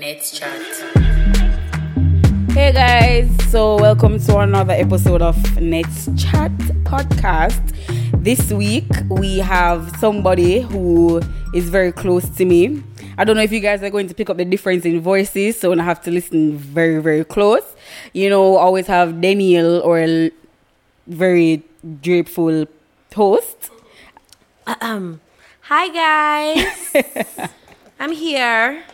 Let's chat. Hey guys, so welcome to another episode of Let's Chat podcast. This week we have somebody who is very close to me. I don't know if you guys are going to pick up the difference in voices, so I have to listen very, very close. You know, always have Daniel or a very drapeful host. Um, hi guys, I'm here.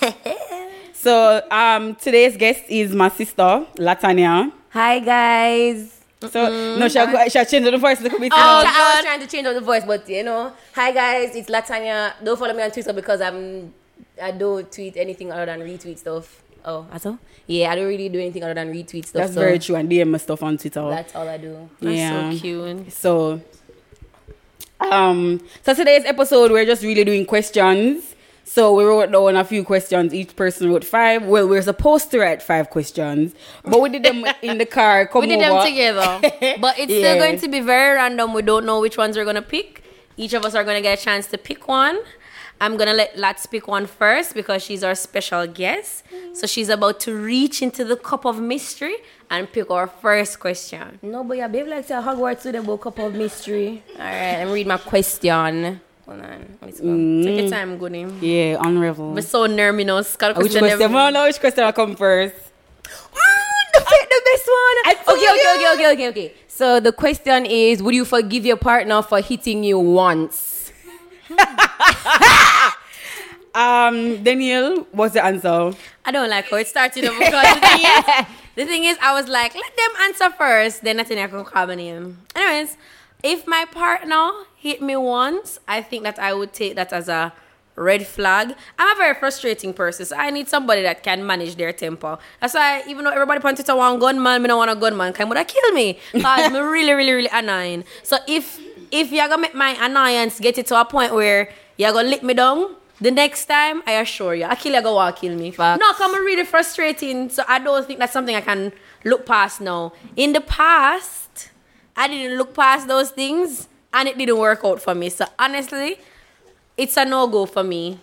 So um today's guest is my sister, Latanya. Hi guys. So no, she'll, go- she'll change the voice a little bit. Oh. I was trying to change up the voice, but you know, hi guys, it's Latanya. Don't follow me on Twitter because I'm I don't tweet anything other than retweet stuff. Oh, also? Yeah, I don't really do anything other than retweet stuff. That's so very true. And DM my stuff on Twitter. That's all I do. yeah. so cute. So, um, so today's episode we're just really doing questions. So we wrote down a few questions. Each person wrote five. Well, we're supposed to write five questions, but we did them in the car. Come We did over. them together, but it's Yeah. still going to be very random. We don't know which ones we're gonna pick. Each of us are gonna get a chance to pick one. I'm gonna let Lats pick one first because she's our special guest. Mm. So she's about to reach into the cup of mystery and pick our first question. No, but yeah, babe, like say Hogwarts with a cup of mystery. All right, let me read my question. Hold on, let's go. Take your time, Goody. Yeah, unravel. I'm so nervous. Which question. I which question will come first. the, be- the best one. Okay, okay, okay, okay, okay, okay. So the question is, would you forgive your partner for hitting you once? Um, Daniel, what's the answer? I don't like how it started because the thing is, the thing is, I was like, let them answer first, then I think I can call my name. Anyways, if my partner hit me once, I think that I would take that as a red flag. I'm a very frustrating person, so I need somebody that can manage their temper. That's why, even though everybody on Twitter want gunman, me don't want a gunman. Can would I kill me? Cause me really, really, really annoying. So if if you're gonna make my annoyance get it to a point where you're gonna lick me down, the next time, I assure you, I kill you go want kill me. Facts. No, come really frustrating. So I don't think that's something I can look past now. In the past, I didn't look past those things and it didn't work out for me. So honestly, it's a no go for me.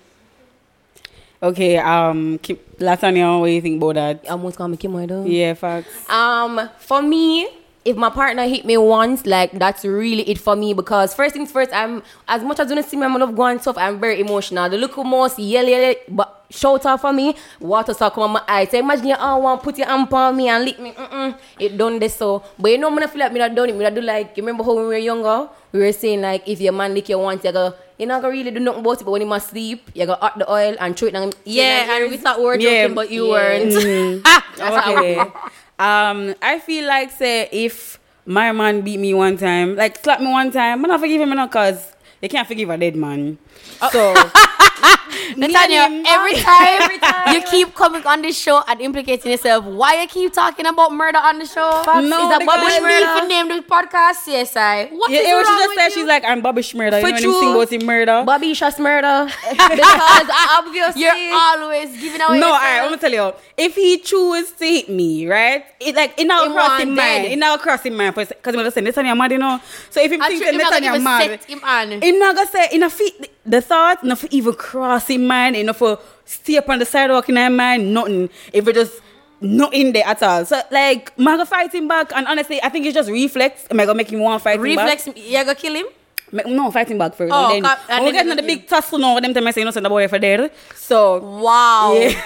Okay, um, Kim, Latanya, what do you think about that? I'm almost call me Kim though. Yeah, facts. Um, for me, if my partner hit me once, like that's really it for me because first things first, I'm as much as you don't see me, I'm gonna go and stuff. I'm very emotional. The look most yell yell, but shout out for me. Water start come on my eyes. So imagine you all want put your arm on me and lick me. Mm-mm, it done this so. But you know, I'm feel like me not done it. Me not do like you remember how when we were younger, we were saying like if your man lick you once, you go. You're not gonna really do nothing about it, but when he must sleep, you go hot the oil and throw it down. Yeah, and we thought we were joking, Yeah. but you Yeah. weren't. Mm. okay. Um, I feel like say if my man beat me one time, like slap me one time, I'm not forgive him enough cause you can't forgive a dead man. So me and Natanya, him- every time, you keep coming on this show and implicating yourself. Why you keep talking about murder on the show? No, is that Bobby Shmurda? name the podcast CSI. What yeah, is yeah, what she wrong just with said, you? she's like, I'm Bobby Shmurda. You For know when him true. about him murder? Bobby just murder. because obviously you're always giving away. no, alright, I'm gonna tell you. If he choose to hit me, right? It like it now Him cross want him mind. dead. It now cross him mind because I'm gonna say Netanya mad, you know. So if him I'm think sure that him not gonna Netanya even mad, set him on. him not gonna say in a feet the thought, enough even cross him mind, enough for stay up on the sidewalk in her mind, nothing. If it just not in there at all. So like, am I gonna fight him back? And honestly, I think it's just reflex. Am I gonna make him want to fight back? Reflex, you gonna kill him? No, fighting back first. Oh, and then, ca- and when we get you the big tussle now, them time I say innocent the boy for dead. So Wow. Yeah.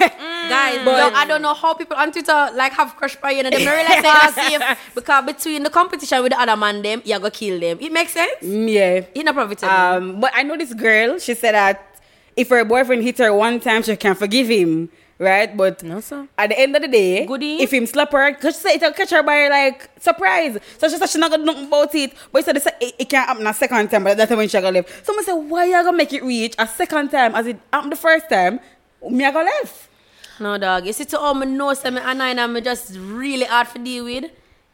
Guys, But- yo, I don't know how people on Twitter like have crush by you and realize they are safe because between the competition with the other man them, you're gonna kill them. It makes sense? mm, yeah. It's not profitable. Um, but I know this girl. She said that if her boyfriend hit her one time, she can forgive him, right? But No, sir. at the end of the day, Goodie. if him slap her, cause she said it'll catch her by like surprise. So she said she not gonna know about it. But she said it, it can't happen a second time. But that's when she gonna leave. Someone said, why you gonna make it reach a second time as it happened the first time? Me I gonna left. No, dog. You see, to all my know, say me and I am just really hard to deal with.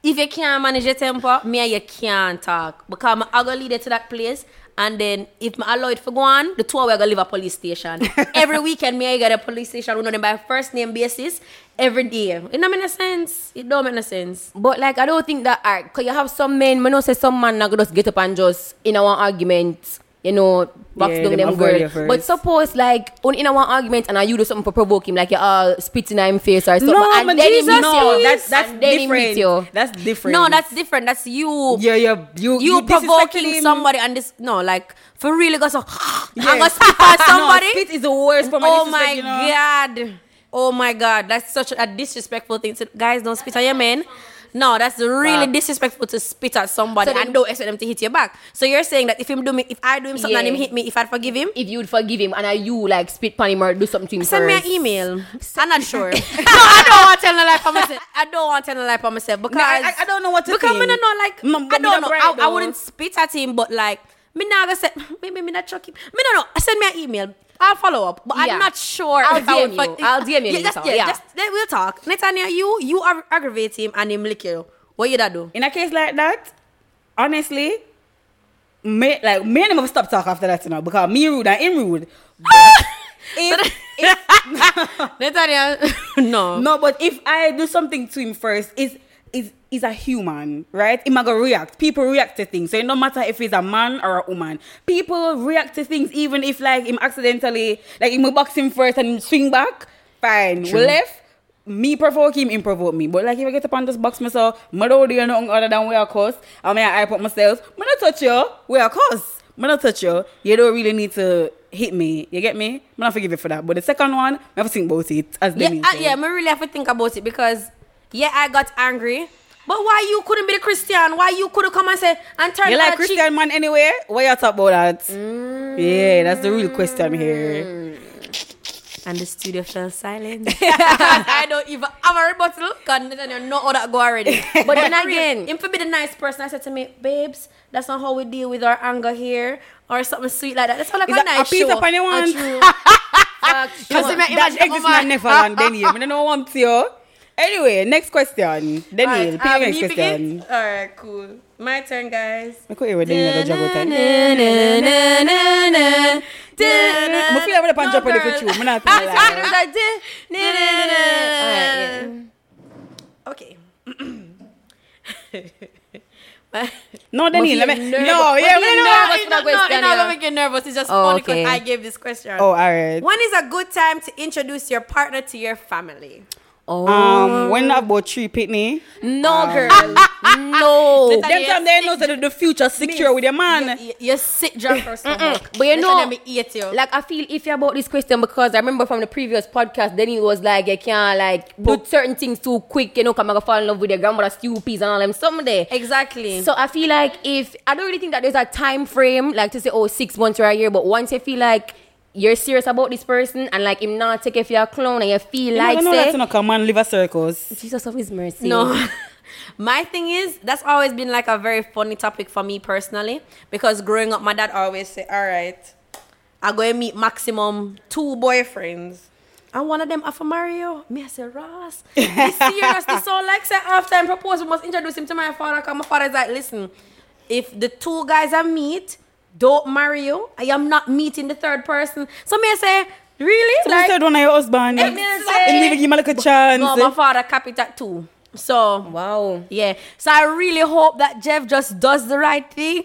If you can't manage your temper, me and you can't talk. Because I go lead you to that place. And then if I allow it for go on, the two of us gonna leave a police station. every weekend, me you get a police station. We know them by first name basis every day. It don't make no sense. It don't make no sense. But like I don't think that art, cause you have some men, me know say some man not gonna just get up and just in our argument you know, box Yeah, down them them girl. But suppose like on in a one argument and I you do something for provoke him, like you all spitting in him face or something, No, and but then he Jesus, meet no, you, that's that's and then he different. you. That's different. No, that's different. That's you. yeah, yeah. You You, disrespecting provoking somebody and this no like for really go so Yeah. I'm gonna spit on somebody. no, spit is the worst form of oh my you know? god. Oh my god. That's such a disrespectful thing. To, guys, don't spit on your men. No, that's really Wow. disrespectful to spit at somebody So and don't expect them to hit you back. So you're saying that if him do me, if I do him something and him hit me, if I forgive him, If you'd forgive him and I you like spit on him or do something to him send me an email. I'm not sure. no, I don't want to tell no lie for myself. I don't want to tell no lie for myself because No, I, I- I don't know what to do. because think. Mm, me don't know like No, I don't know. I, I wouldn't spit at him, but like me not gonna say maybe me not chuck him. Me don't know. Send me an email. I'll follow up, but Yeah. I'm not sure. I'll if I would DM fuck- you. I'll DM you, Yeah, just, Lisa. yeah, Yeah. just then we'll talk. Netanya, you you are aggravate him and him lick you. What you that do? In a case like that, honestly, me like me and him have stop talk after that, you know, because me rude and him rude. But if, if Netanya, no. no, but if I do something to him first, is is a human, right? A go react. People react to things, so it no matter if he's a man or a woman. People react to things even if like him accidentally, like him box him first and him swing back. Fine, we left. Me provoke him, him provoke me. But like if I get up on this box myself, I don't do nothing other than we are cuss. I mean I put myself, I not touch you, we are cuss. I not touch you. You don't really need to hit me. You get me? I'm not forgive you for that. But the second one, I have to think about it as Yeah, uh, yeah, me really have to think about it because yeah, I got angry. But why you couldn't be the Christian? Why you couldn't come and say and turn You like other cheek? Christian man anyway? Why you talk about that? Mm. Yeah, that's the real question here. And the studio fell silent. I don't even have a rebuttal because I know how that go already. But then again- him for be the nice person, I said to me, babes, that's not how we deal with our anger here or something sweet like that. That's all like Is a that nice a piece show. of honey one? Facts. Because me that imagine exists my in Neverland, then you. I don't know what you. Anyway, next question. Daniel, pick your um, next question. Alright, cool. My turn, guys. I could hear what Daniel go juggle time. I feel like I'm going to jump on the for you. I'm not gonna. Okay. No, Daniel, let me. nervous. No, yeah, be no, no, nervous. no. for that no, no, it's not gonna make you nervous. It's just Oh, funny because okay. I gave this question. Oh, alright. When is a good time to introduce your partner to your family? Oh. Um, when about three pitney, no, girl. no. Let them time they know that the future secure with your man. You, you sit drunk or something. But you know, me eat you. like I feel iffy about this question because I remember from the previous podcast, then it was like you can't like do certain things too quick, you know, come and fall in love with your grandmother stew peas and all them someday. exactly. So I feel like if I don't really think that there's a time frame like to say oh six months or a year, but once you feel like you're serious about this person and like him not take if you're a clown and you feel You like know, know say that's not come man live a circus. Jesus of his mercy. No. my thing is, that's always been like a very funny topic for me personally. Because growing up, my dad always say, All right, I go and meet maximum two boyfriends. And one of them after Mario. Me, I say, Ross, this serious. This so like say after I propose, we must introduce him to my father. Because my father is like, listen, if the two guys I meet don't marry you, I am not meeting the third person. So me I say, really? So the third one of your husband. Eh, me I say- Him give him a chance. no, my father cap it at two. So Wow. yeah. So I really hope that Jeff just does the right thing.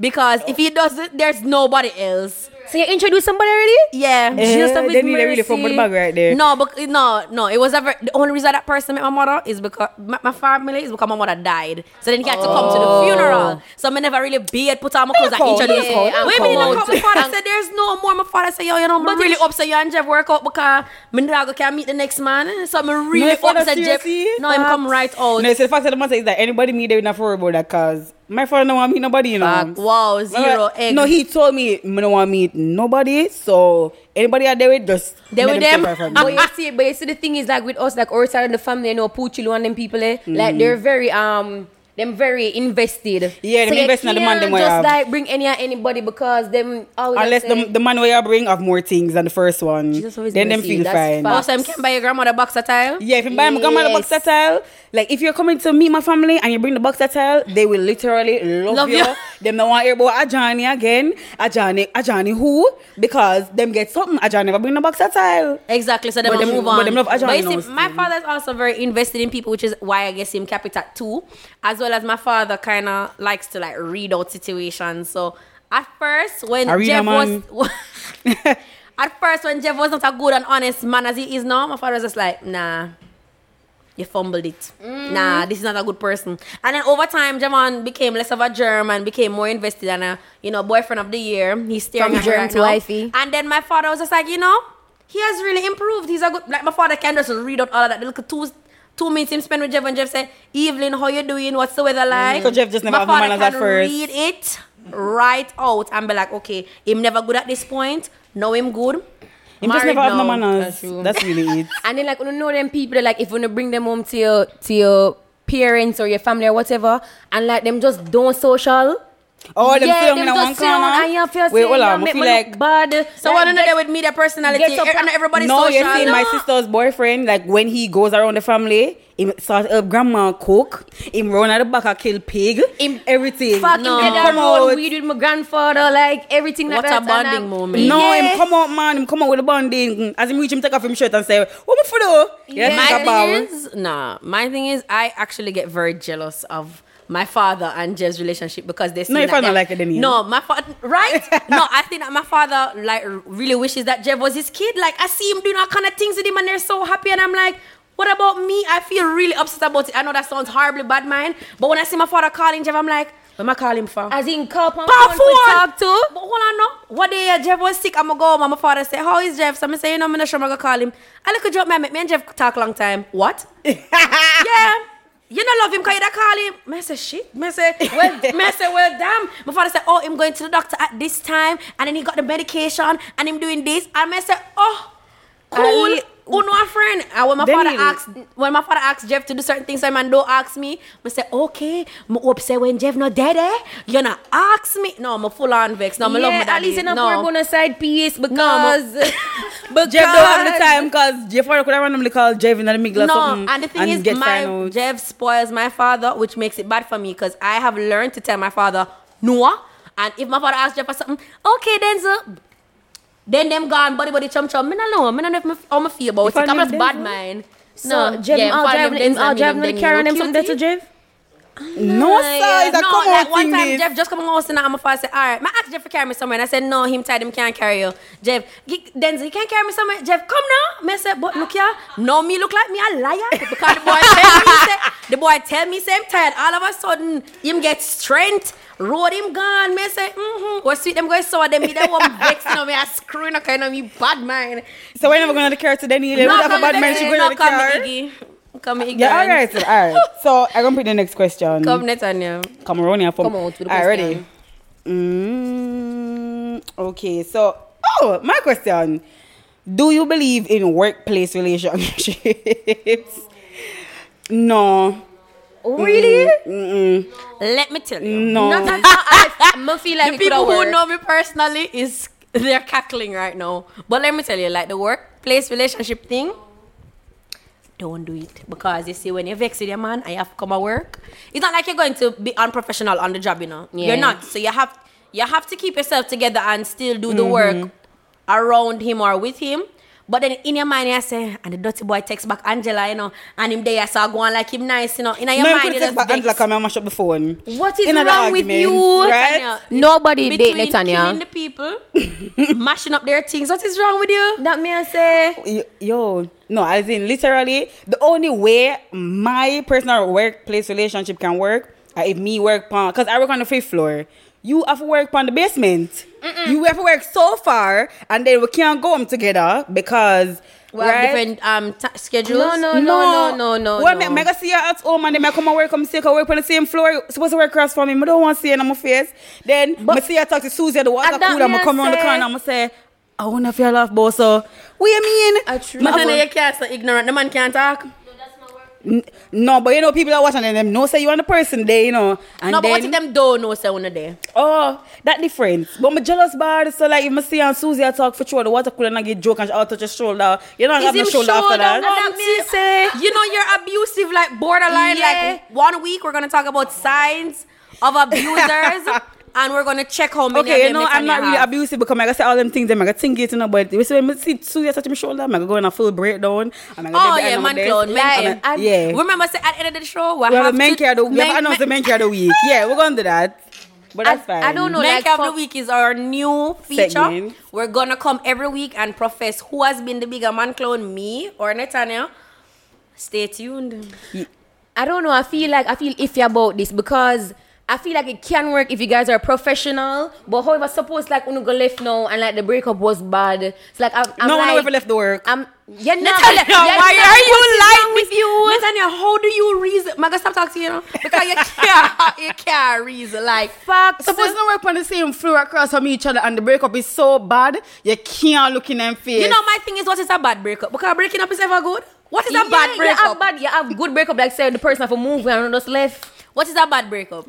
Because if he doesn't, there's nobody else. So you introduce somebody already? Yeah. Jesus of his really mercy. fumble the bag right there. No, but no, no. It was ever the only reason that person met my mother is because my, my family is because my mother died. So then he had to come to the oh. funeral. So I never really be it, put on my clothes and Come, introduce yeah, him. and Wait, me didn't come come. My father And- said there's no more. My father said, yo, you know, I'm But really it's- upset you and Jeff work out because my dog can meet the next man. So I'm really your father upset Jeff. seriously? No, him come right out. No, so the fact of the matter is that anybody meet they would not worry about that cause my father don't want to meet nobody, you know. Wow, zero Uh, egg. No, he told me I don't want to meet nobody. So anybody out there with just They with them. from but you see, but you see, the thing is like with us, like our side of the family, you know, Puchilu and them people, eh, Mm-hmm. like they're very um. Them very invested. Yeah, them you investing in the man can't them we just have. like bring any anybody because them always Unless say, the, the man where you bring have more things than the first one, Jesus always then them mercy, feel that's fine. fact. Also, him can buy your grandmother box of tile. Yeah, if you buy my grandma the box Yes. tile, like if you're coming to meet my family and you bring the box tile, they will literally love, Love you. you. Them don't want to hear about Ajani again. Ajani, Ajani who? Because them get something. Ajani never bring the box tile. Exactly. So then But we them- move but on. them love Ajani But you see, my still. father is also very invested in people, which is why I guess him capital it at two. As well as my father kind of likes to like read out situations. So At first, when Arena Jeff man. was. at first, when Jeff was not a good and honest man as he is now, my father was just like, nah. You fumbled it. Mm. Nah, this is not a good person. And then over time, Javon became less of a germ and became more invested and a you know boyfriend of the year. He's staring From at her germ right to now. wifey. And then my father was just like, you know, he has really improved. He's a good like my father can just read out all of that. The little two two minutes him spend with Jeff and Jeff say, Evelyn, how you doing? What's the weather mm. like? So Jeff just never my have father manners at can first. read it right out and be like, okay, him never good at this point. Know him good. Him just Married never have no now. manners. That's true. That's really it. And then like you know them people like if you wanna bring them home to your to your parents or your family or whatever, and like them just don't social. Oh, them yeah, sit down them in one just sit down corner. and you feel Wait, say, hold on. I make feel me look like bad. So Like, one another get- with media personality. get some- eh, and everybody's no, social. you're saying my sister's boyfriend, like when he goes around the family, him start up grandma cook, him run at the back and kill pig, him everything. Fuck No. him, get Come roll out. weed with my grandfather, like everything What a that. and um, bonding I'm- moment. No, Yeah. him come out, man. Him come out with the bonding. As him reach him, take off him shirt and say, "What me for do?" Yeah, Yeah. my thing it. is, nah. My thing is, I actually get very jealous of my father and Jeff's relationship because they No, your father like it, you. No, my father, right? no, I think that my father like really wishes that Jeff was his kid. Like I see him doing all kind of things with him, and they're so happy, and I'm like. What about me? I feel really upset about it. I know that sounds horribly bad, mind. But when I see my father calling Jeff, I'm like, what am I calling him for? As in call Power phone talk to. But hold on, no. What day uh, Jeff was sick, I'ma go home and my father say, How is Jeff? So I say, you know, I'm not sure I'm gonna call him. I look a joke, man, me and Jeff talk long time. What? yeah. You don't love him because you don't call him. Me say shit. Me say, well, me say, well, damn. My father said, oh, him going to the doctor at this time, and then he got the medication, and him doing this. And me say, oh, cool. Who know a friend? And when my Then father he- asked, when my father asked Jeff to do certain things, so man don't ask me. I say, okay. I hope say when Jeff not dead, eh? You not ask me. No, I'm a full on vex. No, I love my yeah, daddy. at least enough no. for bonus side piece because No, because Jeff don't have the time because Jeff could have randomly called Jeff in the middle of No, something and the thing is, get my. Jeff spoils my father, which makes it bad for me because I have learned to tell my father no. And if my father asks Jeff for something, okay, then so. Then them gone, body body chum chum. Me not know. Me not know if me, how me feel about If it. I I'm just bad mind. So Jeff, yeah, I'll find drive them I'll me drive them him, Denzel, carry on him cutie. something to Jeff. no, sir, it's a no, come like one time this. Jeff just come house and I'm a father say, all right, my ask Jeff to carry me somewhere. And I said, no, him tired, him can't carry you. Jeff, he- Denzel, he can't carry me somewhere. Jeff, come now. Me I say, but look here, no, me look like me a liar because the boy tell me, say, the boy tell me, say, I'm tired. All of a sudden, him get strength. Road him gone. Me say, mm-hmm. What sweet them guys saw them. Me that one vexing on me. I screwing a kind of me bad mind. So we're never going to the car to Daniel. We No, have a bad man. She going to the come car. Come me Yeah, all right, ignorant. so, all right. So I'm gonna put the next question. Come Netanya. Come from. Come out with the All right, ready? question. Mm, okay, so oh, my question: Do you believe in workplace relationships? no. Really? Mm-mm. Let me tell you. No. Not at. I, I feel like the people who worked. know me personally is they're cackling right now. But let me tell you, like the workplace relationship thing, don't do it because you see when you vex with your man and you have to come at work, it's not like you're going to be unprofessional on the job, you know. Yeah. You're not. So you have you have to keep yourself together and still do the Mm-hmm. work around him or with him. But then in your mind, you say, and the dirty boy texts back Angela, you know, and him there, so I go on like him nice, you know. In your No, mind, could you text just back vex. Angela come and mash up the phone. What is In the wrong with argument, you? right? Netanya, Nobody date between Netanya. killing the people, mashing up their things. What is wrong with you? That me I say. Yo, no, as in literally, the only way my personal workplace relationship can work uh, if me work on, because I work on the fifth floor. You have to work on the basement. You have to work so far, and then we can't go home together because We have different um t- schedules. No, no, no, no, no, no. Well, no. me, me go see you at home and then I come and work, come see you, 'cause I work on the same floor. You supposed to work across from me. I don't want to see you in my face. Then But- me see you talk to Susie at the water And that cooler. me I I come around the say- corner and I say, I want to feel laugh, boss. So, what you mean? A true Me But then you can't so ignorant. The man can't talk. N- No, but you know, people are watching and them know say you are the person there, you know. And no, but then, what if them don't know say one there? Oh, that difference. But my jealous bad, so like if I see and Susie I talk for sure, the water cooler and I get joke and she all touch your shoulder. You don't have no him shoulder after shoulder that. want That me say. You know you're abusive, like borderline. Yeah. Like one week we're gonna talk about signs of abusers, and we're gonna check how many. Okay, you of them know, I'm not really have. abusive because I gotta say all them things, them I gotta think it, you know, but you see when I see Susie touch my shoulder, I'm gonna go in a full breakdown. I'm gonna Oh yeah, man, my clown, desk. man. Like. I- Yeah. Remember, say at the end of the show, we We have have a main to- care of the we have main- announced the main- main care of the week. Yeah, we're gonna do that. But that's I- fine. I don't know. Make like of the week is our new feature. Segment. We're gonna come every week and profess who has been the bigger man clone, me or Netanya. Stay tuned. I don't know. I feel like I feel iffy about this because I feel like it can work if you guys are professional. But however, suppose like when you go left now and like the breakup was bad. It's like I'm, I'm no one like, ever left the work. I'm. Not. Netanya, you're why are you what's like wrong this? with you? Netanya, how do you reason? I'm gonna stop talking to you now because you can't, you can't reason like. Facts. Suppose no work on the same floor across from each other and the breakup is so bad, you can't look in them face. You know, my thing is, what is a bad breakup? Because breaking up is ever good. What is a Yeah, bad You breakup? have bad. You have good breakup. Like say the person have to move and just left. What is a bad breakup?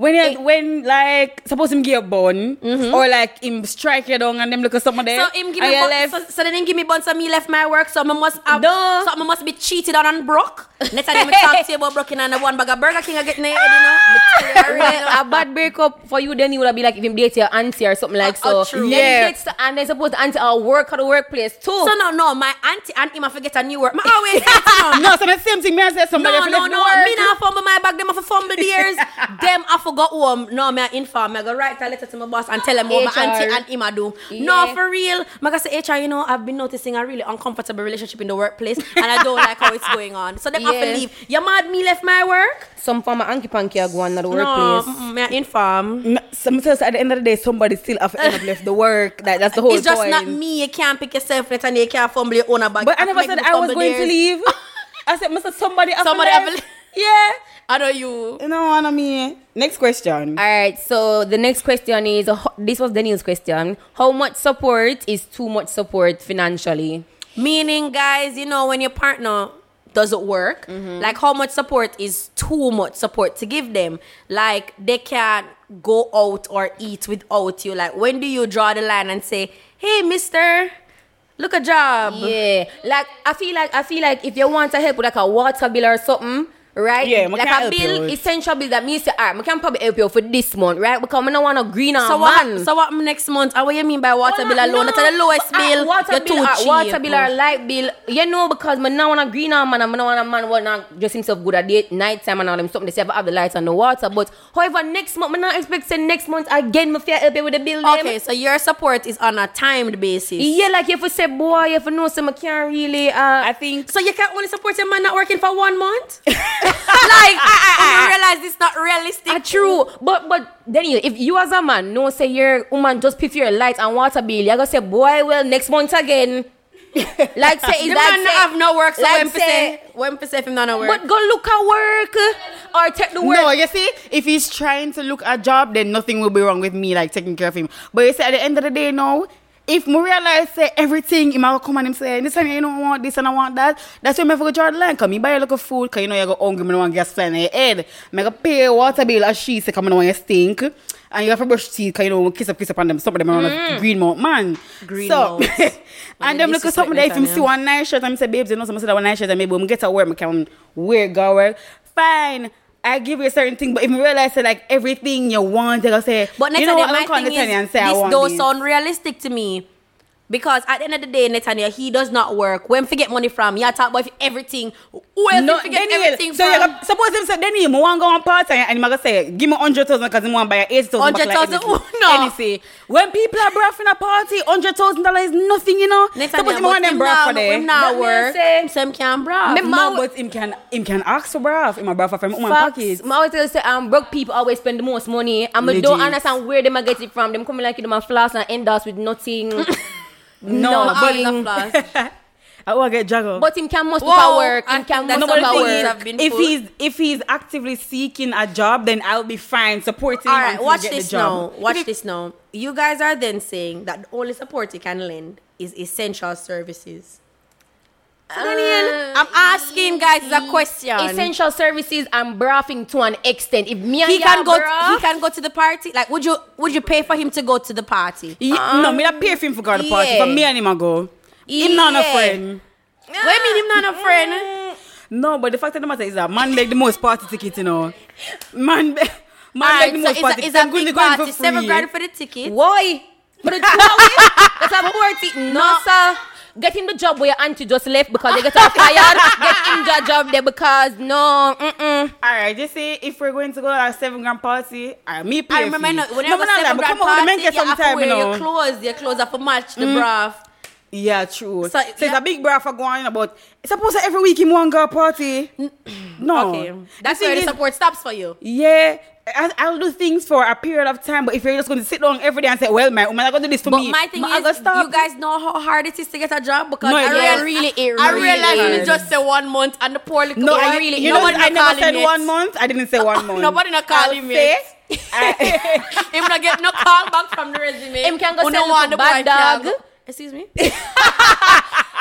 When you, eh. when like suppose him give a bun mm-hmm. or like him strike you down and them look at someone there. So him give me bun, left. so, so then him give me bun so me left my work so I must have No. so I must be cheated on and broke. Next time me talk to you about broken and one bag of Burger King I get in the head, you know. Already, a bad breakup for you, then you would have be like if him date your auntie or something like Oh, oh so. oh, true. Yeah. dates- and then suppose the auntie will work at the workplace too. So no, no, my auntie and him I forget a new work. I always to them, no, so the same thing. Me I say somebody No, no, no. work. Me not fumble my bag. Them have fumble theirs. them I forgot home. No, me I inform. Me I go write a letter to my boss and tell him what my auntie and him I do. No, for real. Me I say HR. You know, I've been noticing a really uncomfortable relationship in the workplace, and I don't like how it's going on. So them have to leave. You mad? Me left my work. Some form of anky panky are going to the No, workplace. mm, me I inform. No, some says at the end of the day, somebody still have to end up left the work. That, that's the whole It's just point. not me. You can't pick yourself net and you can't fumble your own bag. But I never said I was fumble going to leave. I said, Mr. Somebody Somebody to have left. to- Yeah. I know you. You know what I mean? Next question. All right, so the next question is uh, this was Daniel's question. How much support is too much support financially? Meaning, guys, you know, when your partner doesn't work, like how much support is too much support to give them? Like they can't go out or eat without you. Like when do you draw the line and say, "Hey, Mister, look a job." Yeah, like I feel like I feel like if you want to help with like a water bill or something, right? Yeah, me like can a help you bill, essential bill that means say, alright, I can probably help you for this month, right? Because I don't want a green So on what? man. So what next month? And what you mean by water Oh, bill no, alone? no. That's the lowest Uh, bill. water You're bill, too uh, cheap. water bill or light bill. You know, because I don't want a green on man. I don't want a man what not just himself good at day, night time and all them something. They say I have the lights and the water. But however, next month, I not expect say next month again. Me fear help you with the bill. them. Okay, so your support is on a timed basis. Yeah, like if you say boy, if you know some I can't really. Uh, I think So you can't only support your man not working for one month? like, I realize this not realistic. Ah, true, but but then you, if you as a man know say your woman just pay for your light and water bill, you gonna say boy, well next month again. like say The it's like man say, not have no work, so like when say- say, when say if him not no work. But go look at work uh, or take the work. No, you see, if he's trying to look a job, then nothing will be wrong with me, like taking care of him. But you see, at the end of the day, no. If me realize say everything, he might come and him say, this time you don't want this and I want that. That's why I go draw the line. Cause me buy a little food, cause you know you go hungry, me don't want gas flying in your head. Me go pay a water bill as she say, cause me don't want you stink. And you have to brush teeth, cause you know kiss up, kiss up on them. Some of them are on a mm. green mount man. Green so. And them look at something that if him see one nice shirt me say, babes, you know, something say that one nice shirt and maybe when me get to work, me can wear go work. Fine. I give you a certain thing, but if you realize that like everything you want, you gonna say, But you know what, I'm my gonna thing you and is, say I this want don't sound realistic to me. Because at the end of the day, Netanya, he does not work. When forget money from, you talk about everything. Who else no, no, forget Daniel, everything so from? you suppose him say, Denny, I want to go on party and I'm gonna say, give me 100,000 because I want to buy 80,000 100,000? Ooh, no. Anything. When people are bruv a party, $100,000 is nothing, you know. Netanya, suppose him want them him for there. him now That me work, so him can bruv. Me- No, but him can him can ask for bruv. Him a bruv for him woman Facts. pockets. I always tell you, say, um, broke people always spend the most money. And I don't understand where them a get it from. Them coming like you them a floss and end us with nothing. No, All nothing. is a flash. I want to get juggled. But him can must look Whoa, at work. I Him can think that's must no, look but the thing is, have work. been if full. he's if he's actively seeking a job, then I'll be fine supporting All him right, until watch he get this the job. now. Watch If this now. You guys are then saying that the only support you can lend is essential services. So Daniel, uh, I'm asking guys a question. Essential services I'm braffing to an extent. If me and he can go. braff- he can go to the party. Like, would you would you pay for him to go to the party? Yeah, no, me not pay for him for go to the party. yeah. For me and him I go. Him not a Yeah. friend. What do mean him not a friend? No, but the fact of the matter is that man make the most party ticket, you know. Man, be- man Alright, make the so most it's party a, it's a Going big to go party. for Seven grand for the ticket. Why? But it's That's a party. No, sir. Get him the job where your auntie just left because they get her fired. get him the job there because no, mm-mm. All right, you see, if we're going to go to a seven grand party, I me pay I remember fee. no, when no, I was but seven grand come the men party, get you some have to time, you know. your clothes. Your clothes have to match the mm. bra. Yeah, true. So, So, it's a big bra for going, but it's supposed to every week him one girl party. No. Okay, that's thing where the support stops for you. Yeah, I, I'll do things for a period of time, but if you're just going to sit down every day and say, well, my woman, I'm going to do this for But me. my thing I is, stop. you guys know how hard it is to get a job because No, I it realize, is. really, it I really realize when is. you just say one month and the poor little no, boy I really, you know, nobody I never said it. one month. I didn't say one month. Nobody not calling me. say, I- Him not get no call back from the resume. Him can go Who sell no want little the bad can dog. Go- Excuse me.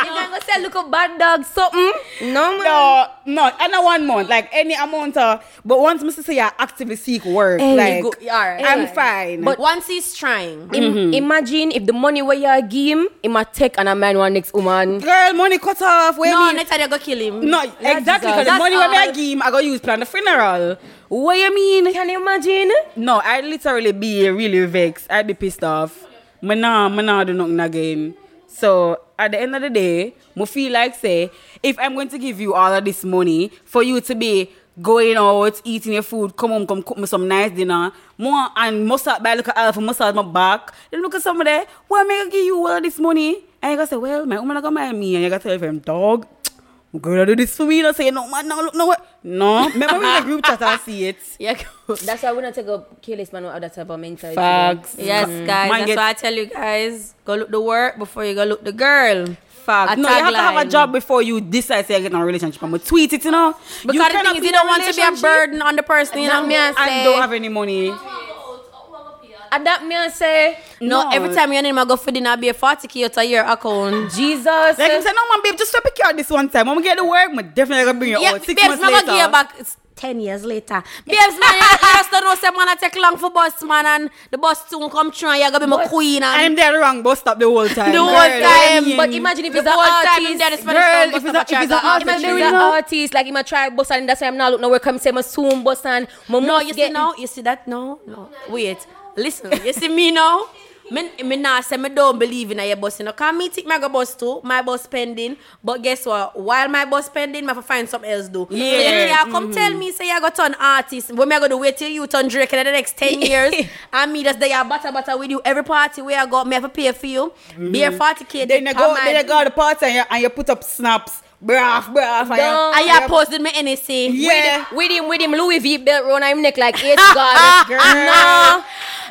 You can go say, look a bad dog, something. Mm? No, man. no, no, and not one month, like any amount of. But once Mr. say I actively seek work, Hey, like go- alright. I'm Alright. fine. But once he's trying, Im- mm-hmm. Imagine if the money where you give him, he might take and a man one next woman. girl, money cut off. Where no, me? next time you go kill him. No, exactly. Because the money when me I all. give him, I go use plan the funeral. What you mean? Can you imagine? No, I literally be really vexed. I'd be pissed off. Me nah, me nah do nothing again. So at the end of the day, me feel like say, if I'm going to give you all of this money for you to be going out, eating your food, come home, come cook me some nice dinner, more and massage by look at Alpha massage my back, then look at somebody, why am I gonna give you all of this money? And you gonna say, well, my woman gonna mind me, and you gonna tell him, dog, girl, do this for me. You say, no, man, no, look, no, what? No, remember we in the group chat and see it. Yeah. That's why we don't take a careless man have that type of mentality. Facts. Mm. Yes, mm. guys. Man that's get- why I tell you guys, go look the work before you go look the girl. Fact. A No, you have to have a job before you decide to get in a relationship. I'm gonna tweet it, you know. Because you the thing is, you don't want to be a burden on the person. You know I and don't have any money. And that me and say, No, No. every time you name I go for dinner, I be a 40k out of your account. Jesus. Like him say, no man, babe, just swap it out this one time. When we get to work, I'm definitely gonna bring you Yeah, out six babes, months I'm later. gonna give you back. It's 10 years later. Babes, man, you, you just don't know, say, man, I take long for bus, man, and the bus soon come through, and you're gonna be my queen. And And him there wrong bus stop the whole time. The whole Girl, time, what but imagine if The he's an whole time him artist. there is Spanish Girl, if it's, he's stop a- if he's charge the artist, Imagine if he's an know? artist, like he might try bus and that's why I'm not look nowhere come say my soon bus and my No, must you see get now, you see that? No, no. Wait, listen. You see me now? Me, me now say me don't believe in your bus, you know. Cause me think my go bus too, my bus pending. But guess what? While my bus pending, me have to find something else do. Yeah. you come tell mm-hmm. me say you got turn artist. When me I go to wait till you turn Drake in the next 10 years. and me just there butter butter with you. Every party where I go, me have to pay for you. Be a mm-hmm. 40k. Then you go, then you go to the party and you, and you put up snaps. Braff. and you- Don't. And you posted me NSC. Yeah. with him, with him Louis V belt round him neck like it's God. Girl. no,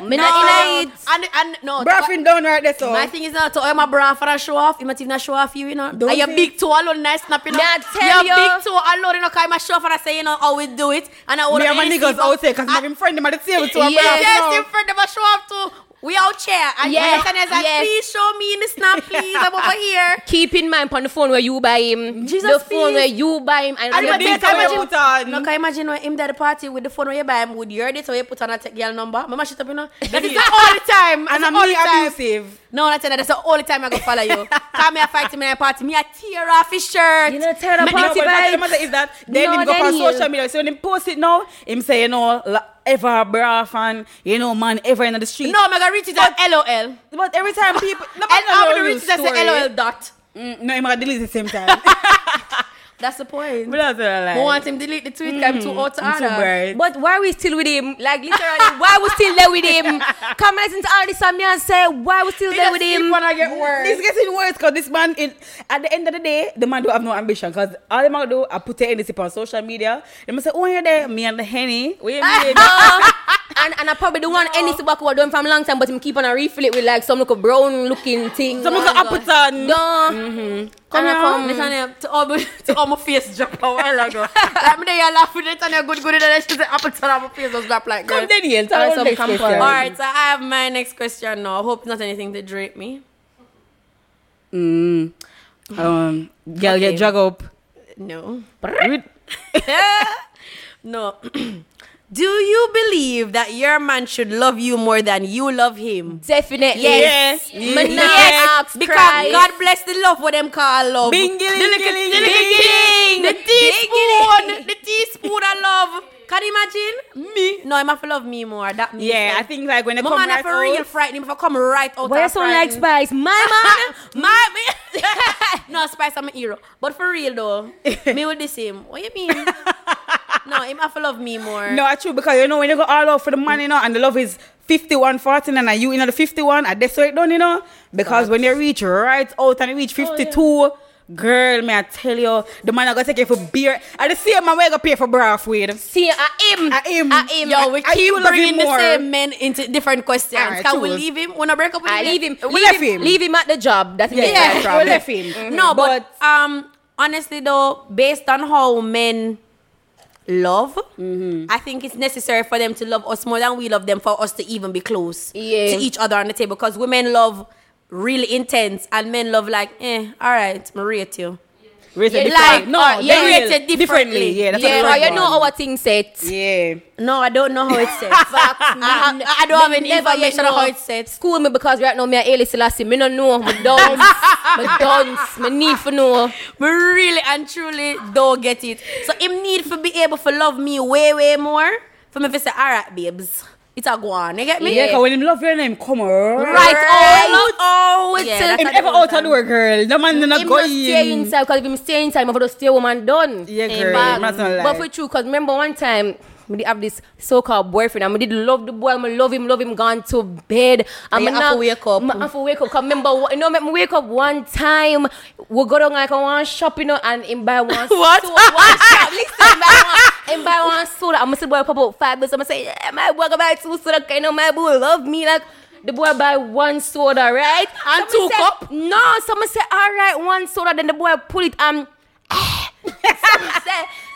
me No, not in it. and, and no, Braffing down right there, so. My thing is not to oil my bra for a show off. You might even show off you, you know. Don't and your big toe alone, nice snap, you know. Me I tell your you. big toe alone, you know, cause my show off and I say, you know, how we do it. And I Me order and my niggas out there because I- my him friend them at the table to a Yes, braff Yes, now. in front of a show off too. We out here. And Yes, and like, yes. please show me in the snap, please. I'm over here. Keep in mind on the phone where you buy him. Jesus, the phone please. where you buy him and, And the date where you imagine- put on. No, can imagine when him at the party with the phone where you buy him with your date where you put on a tech girl number? Mama shit up, you know. That is all the only time. And I'm only abusive. No, that's it. That's the only time I go follow you. Come here, fight me at a party. Me a tear off his shirt. You know, tear No, up party but the matter is that then No, him go on social media. So when him post it now, him say, you know, ever braff and, you know, man, ever in the street. No, I'm gonna reach it at LOL. But every time people... No, I'm gonna reach it at. LOL dot. Mm, no, I'm gonna delete at the same time. That's the point. but that's what I like. We want him to delete the tweet. Mm, I'm too out to I'm too order. bright. But why we still with him? Like literally, why we still there with him? Come listen to all this and me and say why we still It there with him? wanna get worse. It's getting worse because this man, in, at the end of the day, the man don't have no ambition because all they might do, I put it in this on social media. They must say, oh, you're there, me and the henny. Where you mean? And and I probably the one any tobacco I done from long time, but him keep on a refill it with like some little brown looking thing. Some Oh little my apple God. tan. No. Come And I here, come. listen to all, to all my face drop a while ago. like me there, you laugh with it and you're good, good, and then she said, apple turn on my face just drop like Come that. Daniel, tell Alright, us some next question. All right, so I have my next question now. I hope it's not anything to drape me. Mm. Um, girl Okay. get drug up. No. No. Do you believe that your man should love you more than you love him? Definitely. Yes. Me Yes. not ask Because Christ. God bless the love what them call love. Bing, the giling, little- the little- the teaspoon, the teaspoon of love. Can you imagine? Me? No, I'm have to love me more. That me. Yeah, I think like when they My come man right have real out, frighten him if I come right out. Why you of sound like. Spice? My man. My me. no, Spice, I'm a hero. But for real though, me with the same. What you mean? No, him have to love me more. No, it's true because you know when you go all out for the money, you know, and the love is 51 49 and you in the 51, I that's what done, you know. Because when you reach right out and you reach 52, girl, may I tell you, the man I gonna take you for beer. And the same man we gonna pay for bra with. See, I him. I him. I him. Yo, we I keep love bringing the same men into different questions. Alright, Can we leave him? Wanna break up with I him? leave him. We leave him. him. Leave him at the job. That's Yeah, yeah. Yeah, we left him. Mhm. No, but, But- um, honestly though, based on how men love, Mm-hmm. I think it's necessary for them to love us more than we love them for us to even be close Yeah. to each other on the table. Because women love really intense and men love like, eh, all right, I rate you. Rate Yeah, like, no, uh, yeah, they rate will. it differently. Yeah, that's what Yeah, or you know one. our thing set. Yeah. No, I don't know how it's set. I, I, I don't have any information on how it's set. School me because right now me a Haile Selassie. Me no know. Me dance. me dance. Me need for know. Me really and truly don't get it. So him need to be able to love me way, way more. For me to say, all right, babes, it's a go on. You get me? Yeah, because when him love your name, come on. Right oh, out. Oh, it's Yeah, a- Him ever out of the door, girl. The man not him go must stay in. inside because if him stay inside, I'm going to stay woman done. Yeah, girl, back. that's not lie. But for true, because remember one time, we did have this so-called boyfriend and we did love the boy, I'm love him, love him, gone to bed. I'm to now- wake up. me have to wake up. Cause remember, you know, me wake up one time, we go down like one shop, you know, and him buy one What? soda, one shop. Listen, buy one, him buy one soda. I'm gonna say, boy, pop out five bucks. I'm gonna say, yeah, my boy, go buy two soda. You know, my boy love me like. The boy buy one soda, right? And So me two say- cup? No, someone say, all right, one soda. Then the boy pull it um. so, me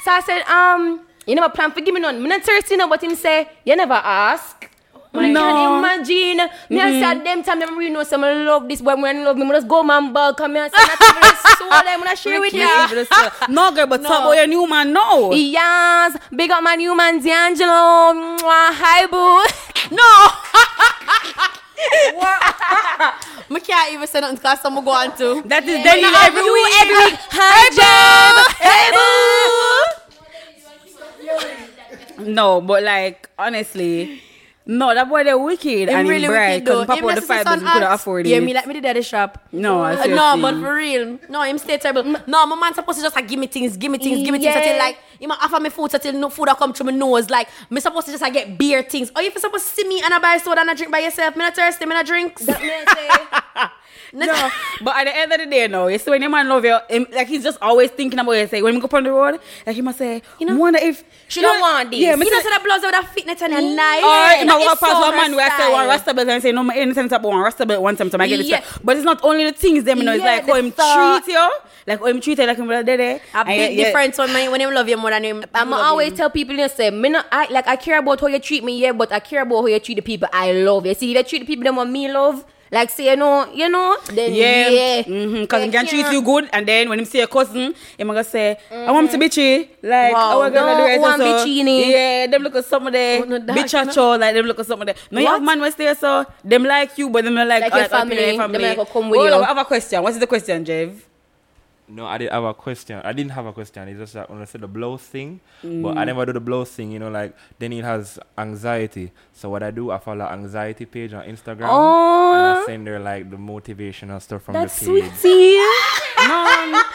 so I said, um, you never plan for give me none. Me not thirsty no, but him say, you never ask. Oh I No. can imagine. Me I mm-hmm. say at them time them really know some love this boy. When love me, me just go man ball. Come here, say not even soda. I'm gonna share with you. no, girl, but talk about your new man now. Yes, big up my new man D'Angelo. Mwah, Hi boo. No. I can't even say nothing because someone go on to. That is When Daniel I have every you week. every week. Hi Jeb. Hey boo. No, but like honestly, no, that boy they're wicked Him and really bright wicked though. because papa with the five doesn't could afford Yeah, it. me like me did at the shop. No, I see, no, but for real, no, him stay terrible. No, my man supposed to just like give me things, give me things, give me things Yeah. until like he might offer me food until no food I come through my nose. Like me supposed to just like get beer things. Or if you supposed to see me and I buy soda and I drink by yourself, me not thirsty, me not drinks. no, but at the end of the day, no, you see when your man love you, him, like he's just always thinking about you. Say when we go on the road, like he must say, you know, wonder if She don't want this. Yeah, me you know, say, so that blows out that fitness and a mm. nice. Oh, Or if I It's walk past so one man where I say one versatile. rasta belt and say no, my innocent about one rasta belt one time to I get Yeah. this. But it's not only the things them, you know. It's Yeah, like how the oh, him thought. treat you, like how him treat you, like him brother there. A big difference when, when him love you more than him. I'm love always him. tell people you say me not I like I care about how you treat me, yeah, but I care about how you treat the people I love. You see, if you treat the people them what me love, like say you know, you know, then Yeah, yeah, mm-hmm. Cause he can treat you good, and then when him see a cousin, he gonna say, "I want to bitchy." Like, Wow. I want No, to do it. want so. bitchy. Yeah, them look at some of the Oh, no, bitch know? cho, like them look at some of the. No, you have What? man was there, so them like you, but them not like, Like your other people in family, them like come with oh, you. no, I have a question. What is the question, Jev? No, I didn't have a question. I didn't have a question. It's just that when I said the blow thing, but I mm. never do the blow thing. You know, like then Daniel has anxiety. So what I do, I follow anxiety page on Instagram, and I send her like the motivational stuff from that's the page. See, No,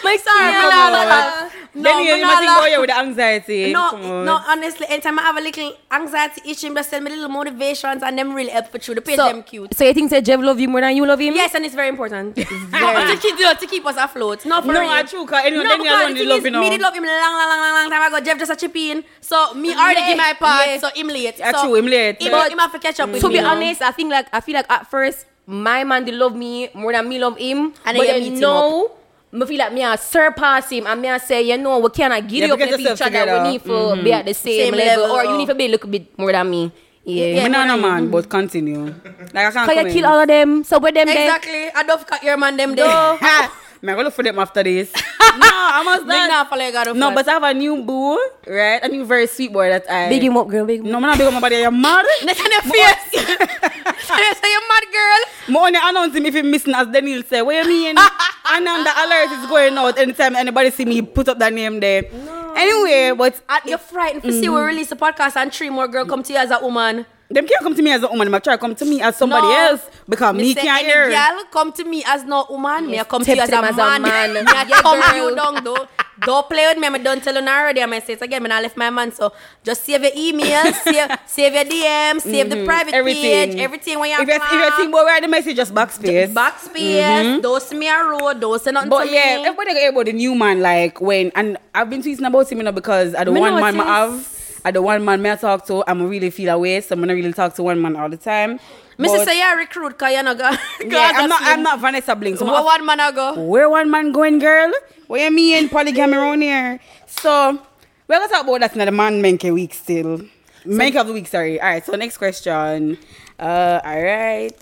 my Sorry, son, no, no, me you not must think about you with the anxiety. No, no, honestly, anytime I have a little anxiety issue, just send me little motivations and them really help for through. The page So, them cute. so you think that Jeff love you more than you love him? Yes, and it's very important. to, keep, to keep us afloat. No, for No, real. I true, cause anyone, No, Daniel because the thing love is, you know. me did love him long, long, long, long, time ago. Jeff just a chip in. So me already Yeah, give my part, yeah. so him late. Yeah, so true, him late. Him, But- him have to catch up with To me. be honest, I think like I feel like at first my man did love me more than me love him, And then but you then meet him now. Me feel like me I surpass him and me I say, you know, we cannot give Yeah, you up get with each yourself other. together. We need to mm-hmm. be at the same, Same level, level, or you oh. need to be a little bit more than me. Yeah. Yeah, Me not no more than man, but continue. Like I can't Can you in. kill all of them? So with them there. Exactly. I don't cut your man them there. Ha! Me I go look for them after this. no, I must Make not. now follow you God No, but I have a new boo, right? A new very sweet boy that I. Big him up, girl. Big him No, I'm not big up my body. You're mad. Next on your face. Say you mad girl. Me only announce him if he missing, as Daniel say. What you mean? and then the alert is going out anytime anybody see me put up that name there. No. Anyway, but And you're frightened to see we mm. release a podcast and three more girl come to you as a woman. them can't come to me as a woman. Them try to come to me as somebody No. else because me say can't hear. Girl come to me as no woman. Me I come to you as a as a man. man. Me I come girl. you down though. Don't play with me. I don't tell you already. I say it again. I left my man. So just save your emails, save, save your DMs, save the private Mm-hmm. Everything. page, everything when you If you, if you think about write the message, just backspace. backspace, don't send me a road, don't send nothing But to yeah, me. everybody got about the new man, like when and I've been tweeting about him, you know, because I don't want man I have, I the one man me I talk to, I'm really feel away, so I'm gonna really talk to one man all the time. Mr. But, say you recruit cause you know go. yeah, I'm not I'm not Vanessa Bling. So Where one man I go? where one man going, girl? What you mean polygamy around here? So we're gonna talk about that in the man menke week still. Menke of the week, sorry. Alright, so next question. Uh alright.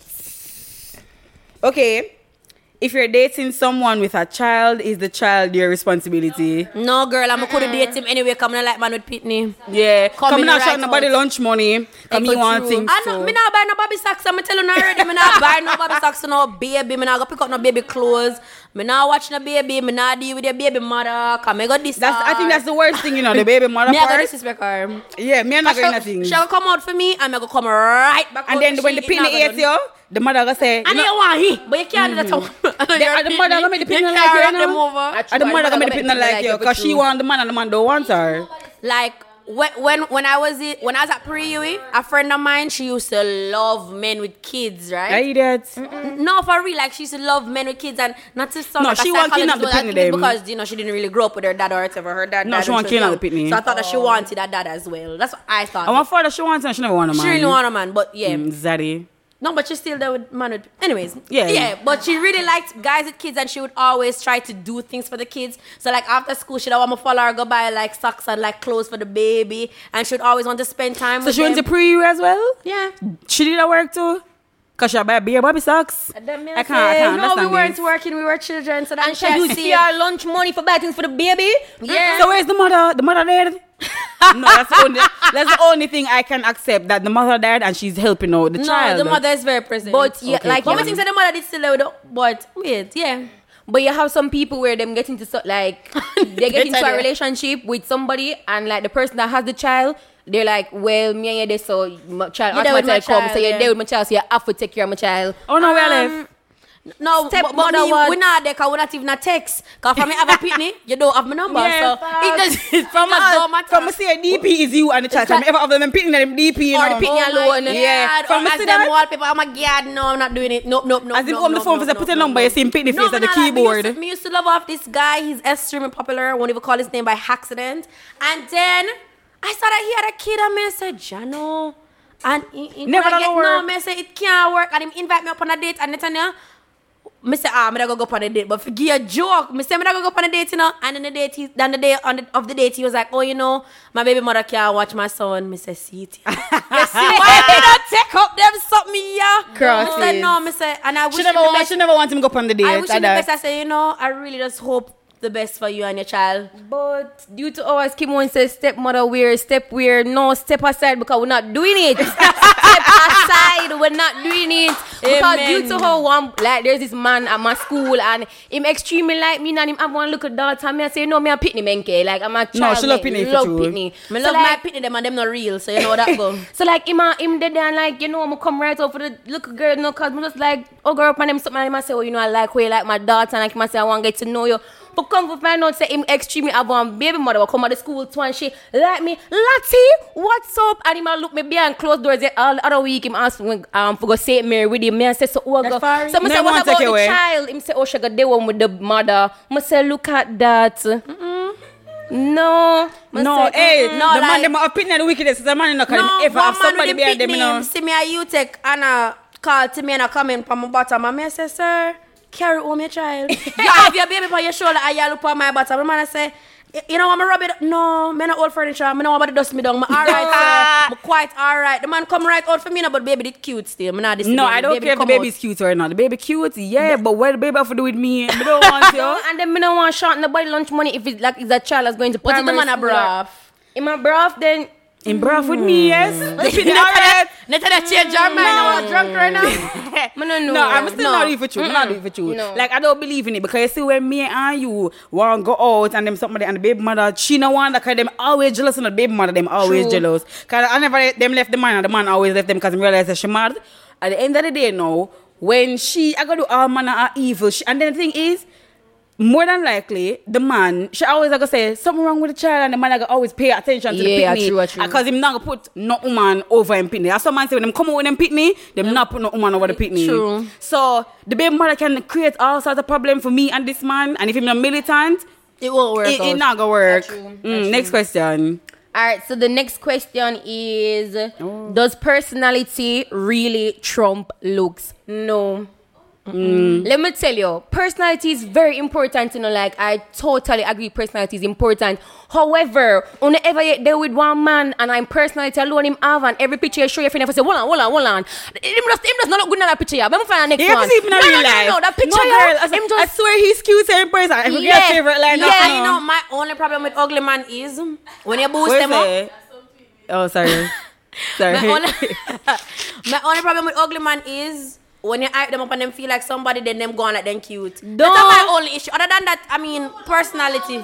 Okay. If you're dating someone with a child, is the child your responsibility? No girl, I'm gonna date him anyway. Come on, like man with Pitney. Yeah. Come Come not right shot nobody lunch money. Come me want things. I so- know, me not buy no baby socks. I'm telling you already. Me not buy no baby socks no baby. Me not go pick up no baby clothes. Me not watch no baby. Me not deal with your baby mother. Come me go this. That's I think that's the worst thing, you know, the baby mother me I part. disrespect her. Yeah, me not going nothing. she'll come out for me and me go come right back. And then when the she. pin It eats you, the mother gonna say, And you know, want he, but you can't do that. Mm. The- uh, the mother gonna make the pin like you, you know? and the mother gonna make the pin like you, cause she want the man and the man don't want her. Like when when when I was i- when I was at pre a friend of mine she used to love men with kids, right? I idiot. No, for real, like she used to love men with kids and not to sound No, like she psychologist, kidnap the pitney them. because you know she didn't really grow up with her dad or whatever. Her dad. No, died she was kidnap the pitney. So I thought that she wanted that dad as well. That's what I thought. I want father she wanted, and she never wanted a man. she really want a man, but yeah. Mm, Zaddy. No, but she's still there with man with. Anyways, Yeah. yeah. But she really liked guys with kids, and she would always try to do things for the kids. So like after school, she'd want to follow her, go buy like socks and like clothes for the baby, and she'd always want to spend time. With So with she went to them. pre you as well? Yeah. She did her work too? Cause she buy beer baby socks. And then me I can't, I can't no, we weren't this. working. We were children. So then And she she had use to see your lunch money for buy things for the baby. Yeah. So where's the mother? The mother dead? no, that's the only that's the only thing I can accept that the mother died and she's helping out the no, child. No, the mother is very present. But yeah, Okay, like cool. think that the mother did still live but wait, yeah. But you have some people where them get into so, like they get into a relationship with somebody and like the person that has the child, they're like, well, me and you there, so my child You there with my automatically come, so child, you're yeah. there with my child, so you have to take care of my child. oh no, we are Um, left. No, Step but, but mother me, what? we not there because we not even a text. Because for me have a pitney, you don't have my number. Yeah, so it does it From just a, don't matter. from a say DP is you and the child. From ever of them picking them DP, you Or know. the pitney Oh my alone. God. Yeah. From From as see them that? wallpaper, I'm a god. No, I'm not doing it. Nope, nope, nope. As if nope, on the phone nope, for say nope, put a nope, number, you nope. see him pitney face me at the not like- me keyboard. used to- Me used to love off this guy. He's extremely popular. I Won't even call his name by accident. And then I saw that he had a kid, and I said, Jano. And he, he Never get, No, work. me I say it can't work. And him invite me up on a date, and Netanya. Me say, ah, me da go go up on a date, but forget a joke. Me say, me da go go up on a date, you know. And then the date, he, then the day on the, of the date, he was like, oh, you know, my baby mother can't watch my son. Me say, see it. you see, why did I take up them something, yeah? Crosses. Me say, no, me say, and I wish She never want, best. she never want him to go up on the date. I wish like him the best. I say, you know, I really just hope the best for you and your child. But due to ours, Kim won't say stepmother weird, step weird, no step aside because we're not doing it. step aside, we're not doing it. Because Amen. due to how one like there's this man at my school and him extremely like me and him have one look at daughter and me I say no me a pitney menke. Like I'm a child. No, she love me- pitney for love true. pitney. Me So love like, my pitney them and them not real, so you know that go. So like him, a- him dead there and like you know I'ma come right out for the little girl, you know, cause I'm just like oh girl up and him something and him I say oh you know I like where you like my daughter and like him I say I want to get to know you. But come to find out say him extremely have one baby mother will come at the school too and she like me Lottie what's up and him a look me behind closed doors there all the other week him ask me um for go say Mary with him me I say so oh go far. so me say Them what want about take the away. child him say oh she got the one with the mother me say look at that no me No, say, hey, "Mm-mm." No, the man like- them are opinion of the wickedest. The man not can no, ever have somebody with behind the them, you pitney, know. see me a you take and uh, call to me and I come in from my bottom and me I say, sir, carry home your child. you have your baby on your shoulder and you look on my bottom. The man I say, you know, I'm rub it. No, me not old furniture. Me know about to dust me down. Me alright, sir. Me quite alright. The man come right out for me now, but baby did cute still. Me not this. No. I don't Baby care if the come out. baby's cute or not. The baby cute, yeah, but what the baby have to do with me? I don't want you. and then me don't want short nobody lunch money if it's like it's a child that's going to What if the man a school? In my brav, then In breath with me, yes. Alright. Not that change your mind. I was drunk right now. Me no know. No, I'm still No. not even true. I'm not even true. No. Like I don't believe in it because you see when me and you want go out and them somebody and the baby mother, she no want that cause them always jealous and the baby mother them always True. jealous. Cause I never them left the man and the man always left them because I realize that she mad. At the end of the day now, when she I gotta do all manner of evil, she, and then the thing is. More than likely, the man, she always like say something wrong with the child, and the man like always pay attention to Yeah, the pitney. true, true. Because him not gonna put no woman over him pitney. That's what man say when them come with them pitney, them not put no woman over the pitney. True. So the baby mother can create all sorts of problem for me and this man, and if him not militant, It won't work it, it not gonna work. That's true, Mm, next question. All right, so the next question is Oh. Does personality really trump looks? No. Mm. Let me tell you, personality is very important. You know, like I totally agree, personality is important. However, whenever you there with one man and I'm personality alone, him have and every picture you show your friend, I say, hold on, hold on, hold on. Him just, him just not look good in that picture. Yeah, let me find the next You one. ever him in no, no, no, no, that picture, no, girl, I, him I swear he's cute in person. I forget Yeah. favorite line. Yeah. of And you know, my only problem with ugly man is when you boost them up. Oh, sorry. sorry. My only, my only problem with ugly man is when you hype them up and them feel like somebody, then them go on like them cute. That's Don't. my only issue. Other than that, I mean, personality.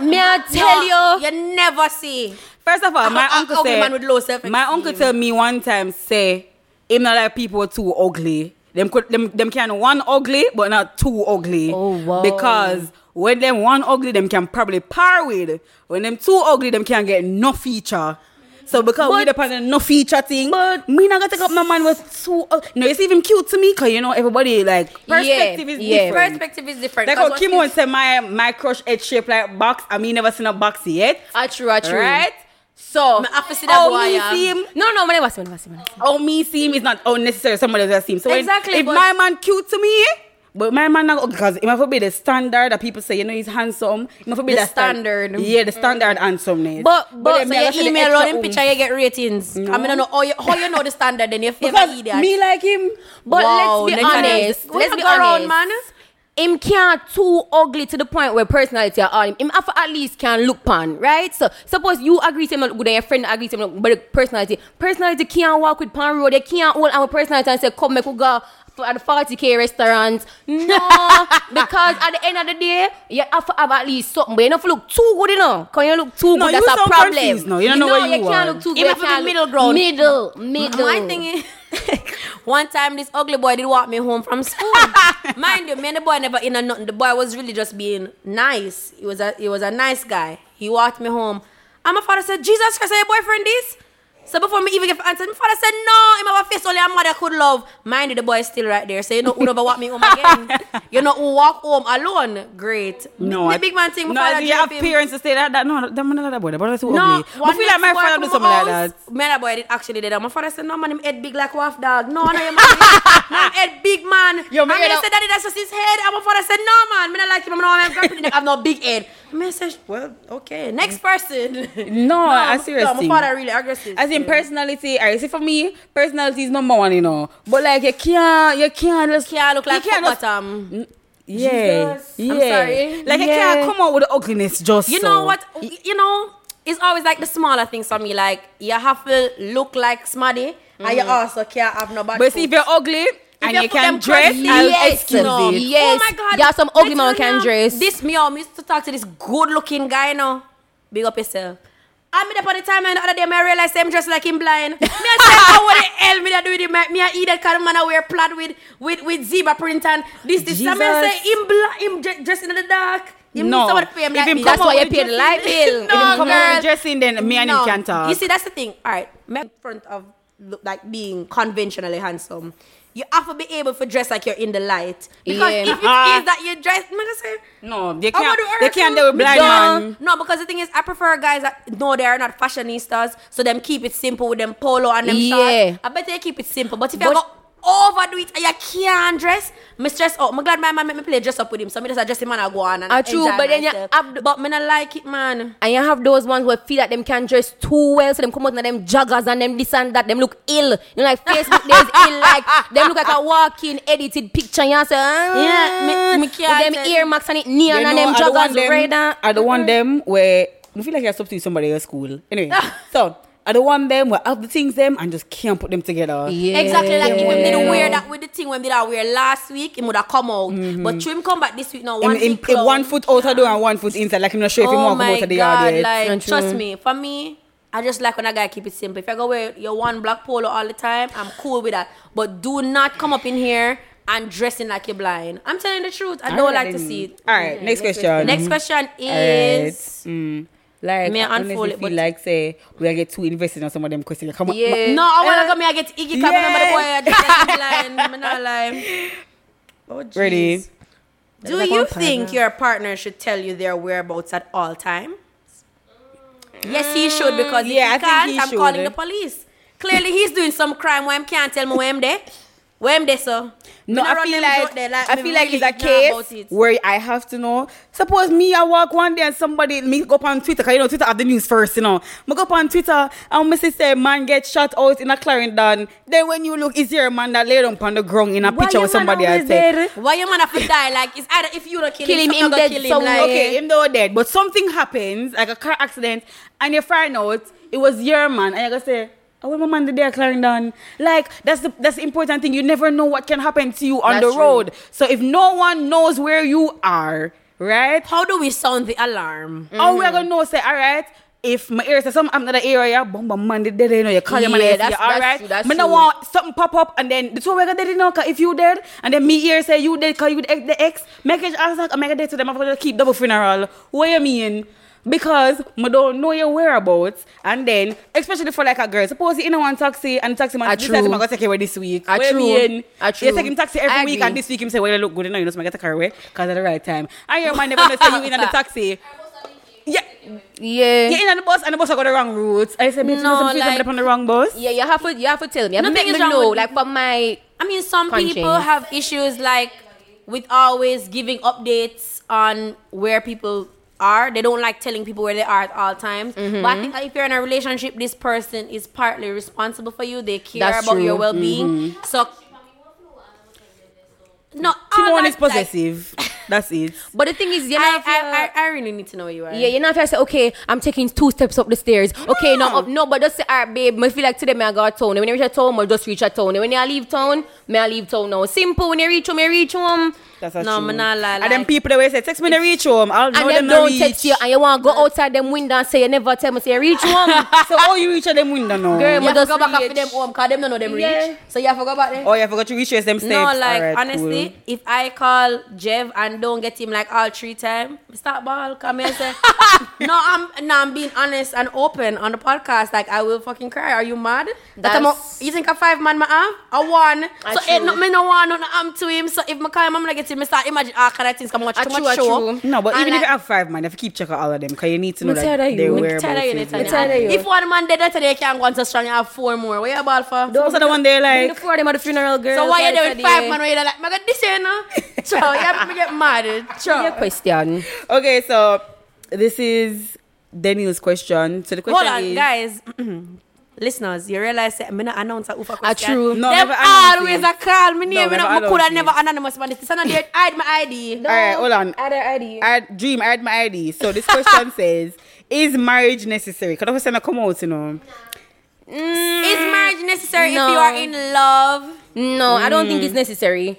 me I tell No, you. you never see. First of all, my uncle said, man with low my uncle tell me one time say, him not like people too ugly. Them could them them can one ugly but not too ugly. Oh, wow. Because when them one ugly, them can probably par with. When them too ugly, them can get no feature. So because we But- depend on no feature thing, but- me not gonna take up my man was too. Uh, no, it's even cute to me because you know everybody like perspective is yeah. different. Perspective is different. Like 'Cause how what Kim once said my my crush head shape like box. I mean never seen a box yet. I true, I true. Right? So Me um, have to see that how boy, me yeah. see him, No, no, I never see, I never see, I never see. me see him is not unnecessary. Somebody else see him. So when- Exactly, if my man cute to me, but my man not because it must be the standard that people say. You know, he's handsome. It must be The the, stan- standard. yeah, the standard handsomeness. But- but- then So me, I you gotta say the email extra him picture, you get ratings. I mean, I don't know how you, how you know the standard, then you feel because like idiot. me like him. But Wow, let's be next honest. you- we Let's not be go around, honest. man. Him can't too ugly to the point where personality are on him. Him have to at least can look pan, right? So suppose you agree to him look good and your friend agree to him look good, but the personality, personality can't walk with pan road. They can't hold our personality and say, come make we go for at the 40k restaurant. No, because at the end of the day, you have to have at least something. But you don't have to look too good, you know. Because you look too No, good, you that's a sound problem. confused now. You don't know where you you can't look too good. It you have to middle ground. Middle, middle. My thing is, one time this ugly boy did walk me home from school. Mind you, me and the boy never in a nothing. The boy was really just being nice. He was a he was a nice guy. He walked me home. And my father said, Jesus Christ, are your boyfriend this? So before me even give answer, my father said, no, him have a face only a mother could love. Mind you, the boy is still right there. So you know who never walk me home again. you know who walk home alone. Great. No, the I- big man thing, my No, father you have parents to say that. That no, that man not that boy. That boy is too No, ugly. I feel like my father do something like that. Me and that boy did actually did that. My father said, no man, him head big like wolf dog. No, no, your man, man head big man. Yo, and get they out- said, daddy, that's just his head. And my father said, no man, me not like him. I'm not my grandpa. have no big head. And me said, well, okay, next person. No, I no, serious no, my father really aggressive. As in personality, I see for me, personality is number one, you know. But like you can't, you can't just can't look you like can't just- bottom. Um, yeah, Jesus. yeah. I'm sorry. Like you Yeah. can't come out with the ugliness just. You so. know what? You know, it's always like the smaller things for me. Like you have to look like smarty, and you mm. also can't have no bad. But see, if you're ugly and you you can dress, I'll Yes, no. Yes. Oh my god. Yeah, some ugly man can dress. This me um used to talk to this good looking guy now. Big up yourself. I mean, upon the time and the other day, I realized I'm dressed like him blind. me I say, oh, what the hell me that do with him? Me I eat that kind of man I wear plaid with with with zebra print and this this. And me I say him blind, him dre- dressed in the dark. Him No. need somebody If like him me. That's why you pay the light bill. If him come girl. dressing, then me and him can talk. You see, that's the thing. All right, me in front of like being conventionally handsome. You have to be able to dress like you're in the light. Because Yeah. if it is Ah. that you dress, I'm gonna say, No, they can't. do They can't too. do it blind No, man. No, because the thing is, I prefer guys that know they are not fashionistas, so them keep it simple with them polo and them Yeah. shorts. I bet they keep it simple. But if you But- go overdo it and you can't dress, me stress out. I'm glad my man make me play dress up with him, so me just adjust him and I go on and Ah, true, enjoy but then you myself. have the- but me not like it, man. And you have those ones where feel that them can dress too well, so them come out and them joggers and them this and that, them look ill. You know, like Facebook days ill, like them look like a walking edited picture. You say, ah, Yeah, me- me with can't them tell. earmarks and it neon You and know, them I don't want joggers them. right. I don't want them where I feel like you're substitute somebody else school. Anyway, so I don't want them will have the things them and just can't put them together. Yeah. Exactly like if we didn't wear that with the thing when we did I wear last week, it would have come out. But Trim come back this week now, one In, in, foot in one foot out the door and one foot inside. Like I'm not sure if you Oh want to come my out of the god! yard yet. Like trust me, for me, I just like when a guy keep it simple. If I go wear your one black polo all the time, I'm cool with that. But do not come up in here and dressing like you're blind. I'm telling the truth. I don't Alright like to see it. All right, next question. Next question Alright. is. Mm. Like, me I I honestly unfold it, feel but- like say we get too invested on some of them questions. Come on, Yeah. No, I wanna Uh, go me. I get Iggy Club. Remember the boy I dressing blind. I'm not lying. Oh, jeez. ready? Do Like you think your partner should tell you their whereabouts at all times? Yes, he should because if Yeah, I he think can't, he I'm should. calling the police. Clearly, he's doing some crime. Why him can't tell me where I'm there? Where I'm there, so No, I feel like, there, like, I feel like really it's a case it. where I have to know. Suppose me, I walk one day and somebody me go up on Twitter, cause you know Twitter have the news first, you know. Me go up on Twitter and me say man get shot out in a Clarendon. Then when you look, is there a man that laid up on the ground in a picture with somebody else? say, why you man have to die? Like it's either if you don't kill, Kill him, him, him dead kill him. somewhere. Like, Okay, him though dead, but something happens, like a car accident, and you find out it was your man, and you gonna say, "Oh, when my man did there Clarendon." Like that's the that's the important thing. You never know what can happen to you on That's the true. road. So if no one knows where you are, right? How do we sound the alarm? Oh, we are gonna know? Say, all right. If my ear says something I'm not area, boom, boom, man, did dead, you know, you call your man Yeah, that's- all that's right. true, that's Me no want something pop up and then the two we got dead, you know, 'cause if you dead, and then me ear say you dead, cause you the ex, the ex make it ask like, make a dead to them, I'm gonna keep double funeral. What you mean? Because me don't know your whereabouts, and then especially for like a girl, suppose you in one taxi and the taxi man Ah, decide true. I'm gonna take you away this week. Ah, What you true. mean? Ah, You true. take him taxi every I week, agree. and this week him say, well, you look good, you know, you know, so I get the car away, cause at the right time. And your man never gonna say you in on the taxi. Yeah, Yeah. you're in on the bus and the bus I got the wrong route. I said, bitch, No, no, like, like- I'm on the wrong bus. Yeah, you have to you have to tell me. You have to Nothing make is me wrong know. Like for my I mean, some people have issues like with always giving updates on where people are. They don't like telling people where they are at all times. Mm-hmm. But I think if you're in a relationship, this person is partly responsible for you. They care That's about true. Mm-hmm. your well-being. So, no, all Timon that, is possessive. That's it. But the thing is, you know, I, I, I, I really need to know where you are. Yeah, you know if I say, okay, I'm taking two steps up the stairs. Okay, no, up, no, but just say, alright, babe, I feel like today may I go to town. And when you reach a town, I just reach a town. And when you leave town, may I leave town now. Simple, when you reach home, you reach home. That's a No, true. me not lie, And then people that will say, text me to reach home. I'll know And them them don't reach. text you, and you want to go outside them window and say, you never tell me, say, reach home. so how you reach at them window now? Girl, You have just go back reach. after them home because them don't know them Yeah. reach. So you have to go back there. Oh, you forgot to reach them steps. No, like Alright, honestly, cool. if I call Jeff and don't get him like all three times, start ball. Come here and say, no, I'm no, I'm being honest and open on the podcast. Like I will fucking cry. Are you mad? That I'm a, That's- you think a five man I have a one? Ah, so true. ain't no me no one no I'm to him. So if my call him, I'm gonna get him. I start imagine all kind of things. Come watch too much show. true. No, but even if you have five, man, if you keep check out all of them because you need to know Me that tired of their you. Me whereabouts. Tell you, is. Nathan, you. If one man dead today, can't go on so strong. You have four more. Where you ball for? Those are the one they Like, like. the four of them at the funeral, girl. So why are you doing five man? Where you like? I got this here now. So you have to get mad. Sure. Your question. Okay, so this is Daniel's question. So the question Hold on, is, guys. Listeners, you realize that I'm not announce a Ufa Ah, question. true. No, Them never announce always a call me name. No, No, never I could have announce never it. anonymous about this. It's not there. Hide my ID. all right, hold on. Other ID. I dream, I had my ID. So this question says, is marriage necessary? Because obviously I come out, you know. Is marriage necessary No. if you are in love? No, I don't think it's necessary.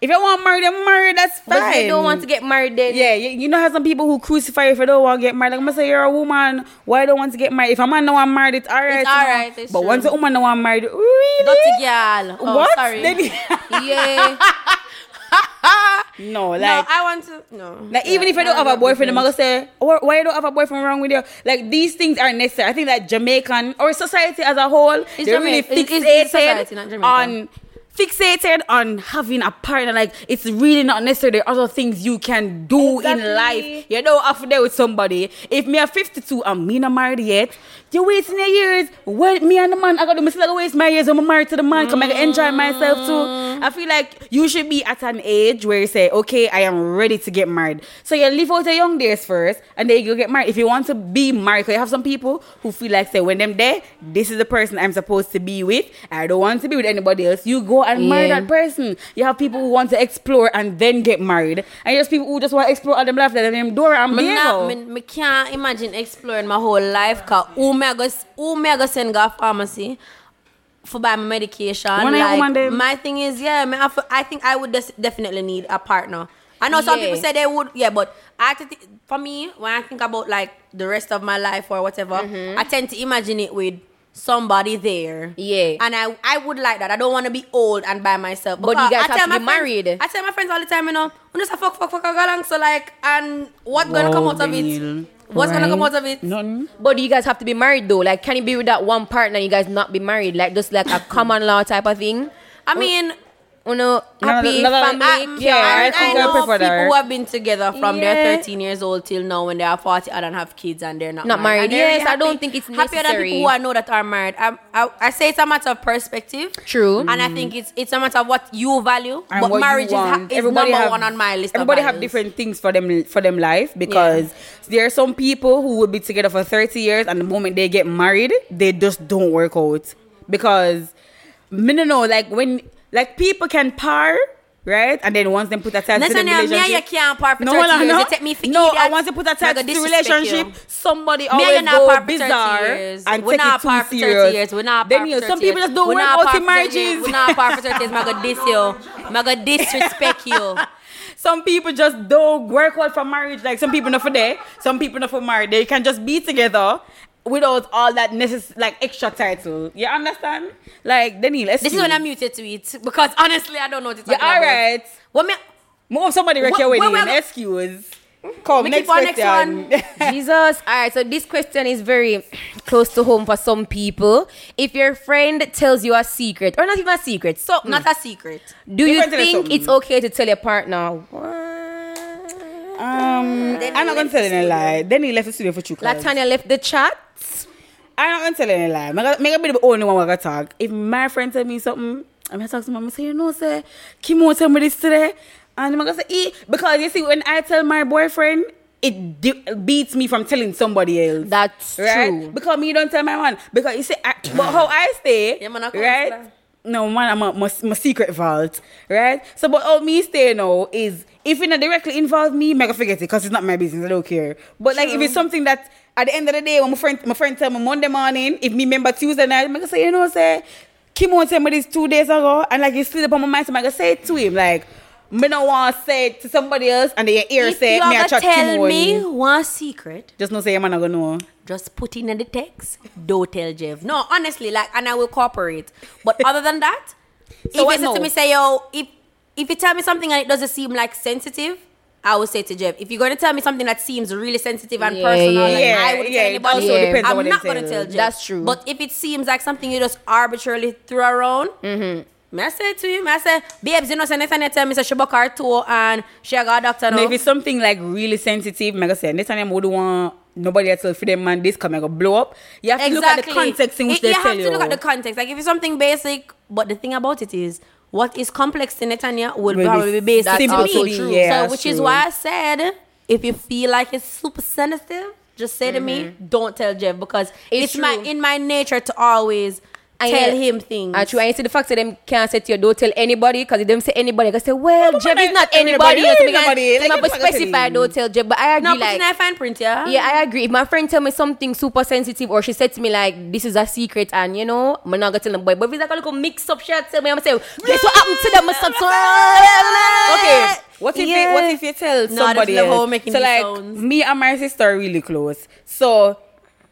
If you want married, then married, that's fine. But if you don't want to get married, then Yeah, you, know how some people who crucify if you don't want to get married. Like, I'm going to say you're a woman, why don't want to get married? If a man don't want married, it's alright. It's alright, it's But true. once a woman don't want married, really? Dirty girl. Oh, what? sorry. Yeah. no, like. no, I want to. No. Like even if I don't have a boyfriend, I'm gonna say, "Why why you don't have a boyfriend wrong with you?" Like these things are necessary. I think that Jamaican or society as a whole, they're really Jamaica- it's- fixated it's society, not on fixated on having a partner. Like it's really not necessary. There are other things you can do in life. You know, after there with somebody. If me are 52 and me not married yet, you wasting your years. Well, me and the man, I got to still gotta waste my years. when I'm married to the man. Come I can enjoy myself too. Mm. I feel like you should be at an age where you say, okay, I am ready to get married. So you live out your young days first, and then you get married. If you want to be married, because you have some people who feel like say when them there, this is the person I'm supposed to be with. I don't want to be with anybody else. You go and marry that person. You have people who want to explore and then get married, and you have people who just want to explore all them life. Then them Dora and Me, me, me can't imagine exploring my whole life cause who me I go, who me I go send go pharmacy for buy my medication. One of your woman like, my thing is, yeah, me have, I think I would des- definitely need a partner. I know some Yeah. people say they would, yeah, but I to thi- for me, when I think about like the rest of my life or whatever, Mm-hmm. I tend to imagine it with somebody there. Yeah. And I I would like that. I don't want to be old and by myself. But you guys I have tell to my be friends- married. I tell my friends all the time, you know, when just a fuck, fuck, fuck, I go along. So like, and what gonna come out of it? Daniel. What's gonna come out of it? Nothing. But you guys have to be married though. Like, can you be with that one partner? and You guys not be married, like just like a common law type of thing. I mean, You know, happy no, no, no, family. Ah, I, Yeah, I I, think I know prefer people that. who have been together from Yeah. they're 13 years old till now when they are 40 and have kids and they're not, Not married. They're Yes, I don't think it's happy other necessary. people who I know that are married. I, I, I say it's a matter of perspective. True. And I think it's it's a matter of what you value. and but marriage is, is everybody number have, one on my list. Everybody have different things for them for them life because there are some people who will be together for 30 years and the moment they get married, they just don't work out. Because me no like when like people can par, right? And then once them put a tag to the Listen, here, me and you relationship. can't par for No, 30 hold on, years. no. You take me for no, I want to put a Me tag go to the relationship. you. Somebody Me always go par for 30 bizarre years. and We take not it too par for 30 serious. years. We're not then par you, for some 30 people years. just don't We work out in for 30 years. marriages. We not par for 30 years. I'm gonna diss you. I'm gonna disrespect you. Some people just don't work out for marriage. Like some people not for there, some people not for married. They can just be together without all that necess- like extra title. You understand? Like Daniel, let's This is when I'm muted to it because honestly, I don't know what to talk Yeah, about. all right. What me? Move somebody wreck What- your where wedding. we go- Excuse. Come, We next keep on next question. Jesus. All right, so this question is very close to home for some people. If your friend tells you a secret, or not even a secret, so Not a secret. do you Different than think something. it's okay to tell your partner? Um, I'm not gonna tell any lie. Then he left the studio for two. Latanya left the chat. I'm not gonna tell any lie. I'm gonna be the only one who gonna talk. If my friend tell me something, I'm gonna talk to mom and say, you know, say, Kim won't tell me this today. And I'm gonna say, eh. Because you see, when I tell my boyfriend, it di- beats me from telling somebody else. That's right? true. Because me don't tell my man. Because you see, I, but how I stay, Yeah, man, I right? No, man, I'm a, my, my secret vault, right? So, but how me stay now is if it not directly involve me, I'm gonna forget it because it's not my business. I don't care. But like, if it's something that at the end of the day, when my friend, my friend tell me Monday morning, if me remember Tuesday night, I'm gonna say, you know, what say, Kim won't tell me this two days ago, and like it's still upon my mind, so I'm gonna say it to him, like. Me no want to say it to somebody else, and they hear If say me ever chat tell me one secret, Just no say man not gonna know. just put in the text. Don't tell Jeff. No, honestly, like, and I will cooperate. But other than that, if So you what say to me, say, yo, if if you tell me something and it doesn't seem like sensitive, I will say to Jeff, if you're going to tell me something that seems really sensitive and Yeah, personal, yeah. and Yeah, I wouldn't yeah, tell it anybody, also Yeah. depends I'm what not going to tell you. Jeff. That's true. But if it seems like something you just arbitrarily threw around, mm-hmm. me I say to him, I say, babes, you know, say Nathaniel tell me say she broke her toe and she got a doctor No, if it's something like really sensitive, I'm gonna say, next time I would want nobody else to for them man this come go blow up. You have to look at the context in which It- they you tell have you. to look at the context. Like if it's something basic, but the thing about it is, what is complex to Netanya will Will be probably be basic That's to also me. true. Yeah, so that's which is why I said, if you feel like it's super sensitive, just say to me, mm-hmm. don't tell Jeff because It's it's, my in my nature to always And uh, tell yeah, him things. And true, you see the fact that them can't say to you, don't tell anybody, because if them say anybody, I say, well, but Jeff is not anybody. we can- everybody, so like, I you must can't tell specify, don't tell Jeff. But I agree, No, like, a fine print, yeah. yeah, I agree. If my friend tell me something super sensitive, or she said to me like, "This is a secret," and you know, I'm not gonna tell them boy. But if it's like a little mix up, she tell me, I'm gonna say, "Guess what happened to them?" Okay, what if Yeah. you, what if you tell No, somebody that's the whole making so like sounds. me and my sister are really close. So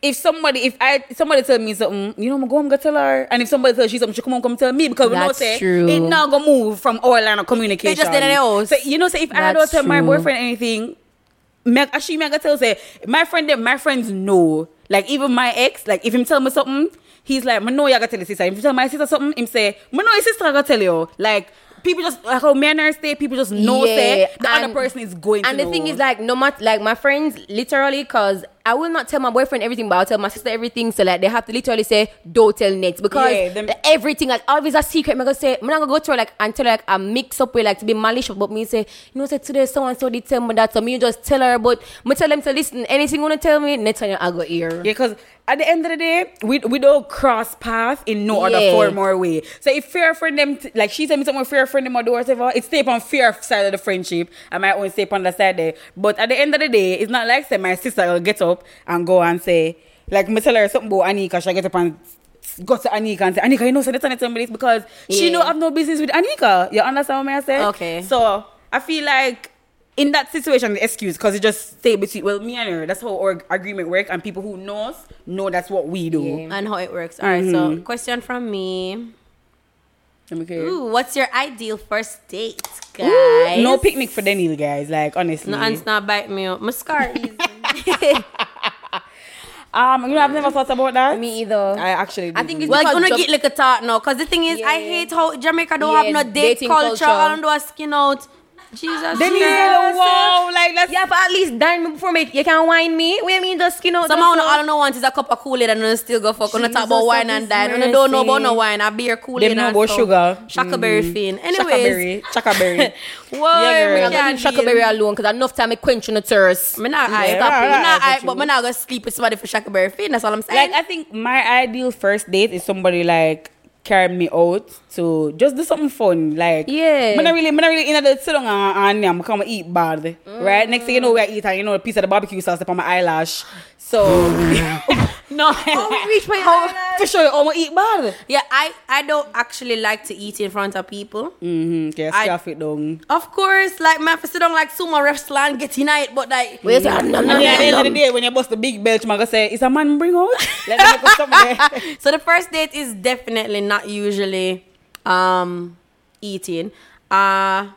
if somebody, if I somebody tell me something, you know, I'm go and go tell her. And if somebody tells you something, she come on, come tell me because we know That's say true. it not gonna move from our line of communication. They just did it else. So you know, say if I don't That's tell my true. boyfriend anything, me, actually, me I gotta tell say my friend, them, my friends know. Like even my ex, like if him tell me something, he's like, "Me know you gotta tell your sister." If you tell my sister something, him say, "Me know your sister I gotta tell you." Like people just like how men are stay, people just know say the other and- person is going. And to the thing is, like, no matter, like, my friends, literally, cause I will not tell my boyfriend everything, but I'll tell my sister everything. So like they have to literally say, "Don't tell Nets," because Yeah, them- the- everything like always a secret. I'm gonna say, I'm not gonna go to like and tell her like I mix up with like to be malicious, but me say, you know, say today so and so did tell me that, so me just tell her. But me tell them to listen. Anything you wanna tell me, next time I go hear. Yeah, because at the end of the day, we, we don't cross path in no other Yeah. form or way. So if fear friend them, t- like she said me something fear friend them or do whatever, it's stay on fear side of the friendship. I might own stay on the side there. But at the end of the day, it's not like say my sister will get up and go and say, like me tell her something about Anika, she get up and go to Anika and say, Anika, you know, so that's not somebody because she Yeah. don't have no business with Anika. You understand what I say? Okay. So I feel like in that situation, the excuse because it just stay between well, me and her. That's how our agreement work, and people who knows know that's what we do. Yeah. And how it works. All right. Mm-hmm. So question from me. Let me care. Ooh, what's your ideal first date, guys? Ooh, no picnic for Daniel, guys. Like honestly, No, ants not bite me up. My scar easy. Um, you know, I've never thought about that. Me either. I actually, I think it's well, because gonna get like a thought now. Cause the thing is, I hate how Jamaica don't Yeah, have no date dating culture. culture. All do a skin out. Jesus. Daniel, Christ. wow, like let's Yeah, but at least dine me before make you can wine me. What you mean just skin out? Somehow the all I know want is a cup of Kool-Aid and then still go fuck. When I talk about wine and dine. When I don't know about no wine, a beer, Kool-Aid Them know about stuff. sugar. Shackaberry mm. fin. Anyways. Chakaberry, Chakaberry. Whoa, Yeah, girl. me I'm gonna can't leave Shackaberry deal. alone because enough time I quench on the thirst. Me not Yeah, hype. right, Me right, not that's hype, true. but me not gonna sleep with somebody for Shackaberry fin. That's all I'm saying. like I think my ideal first date is somebody like carry me out to just do something fun. Like Yeah. I'm not really, I'm not really in the sit down and, and I'm come eat bad. Right? Next thing you know, we eat and you know a piece of the barbecue sauce up on my eyelash. So no, reach my eyelash. for sure, I'm eat bad. yeah, I, I don't actually like to eat in front of people. Mm-hmm. I- scarf it down. Of course, like man, for sit down like sumo wrestling, get in it, but like Wait, no, no, And no, then at the end of the day, when you bust the big belch, man, gonna say, "Is a man bring out?" Let me something there. So the first date is definitely not usually um eating. Uh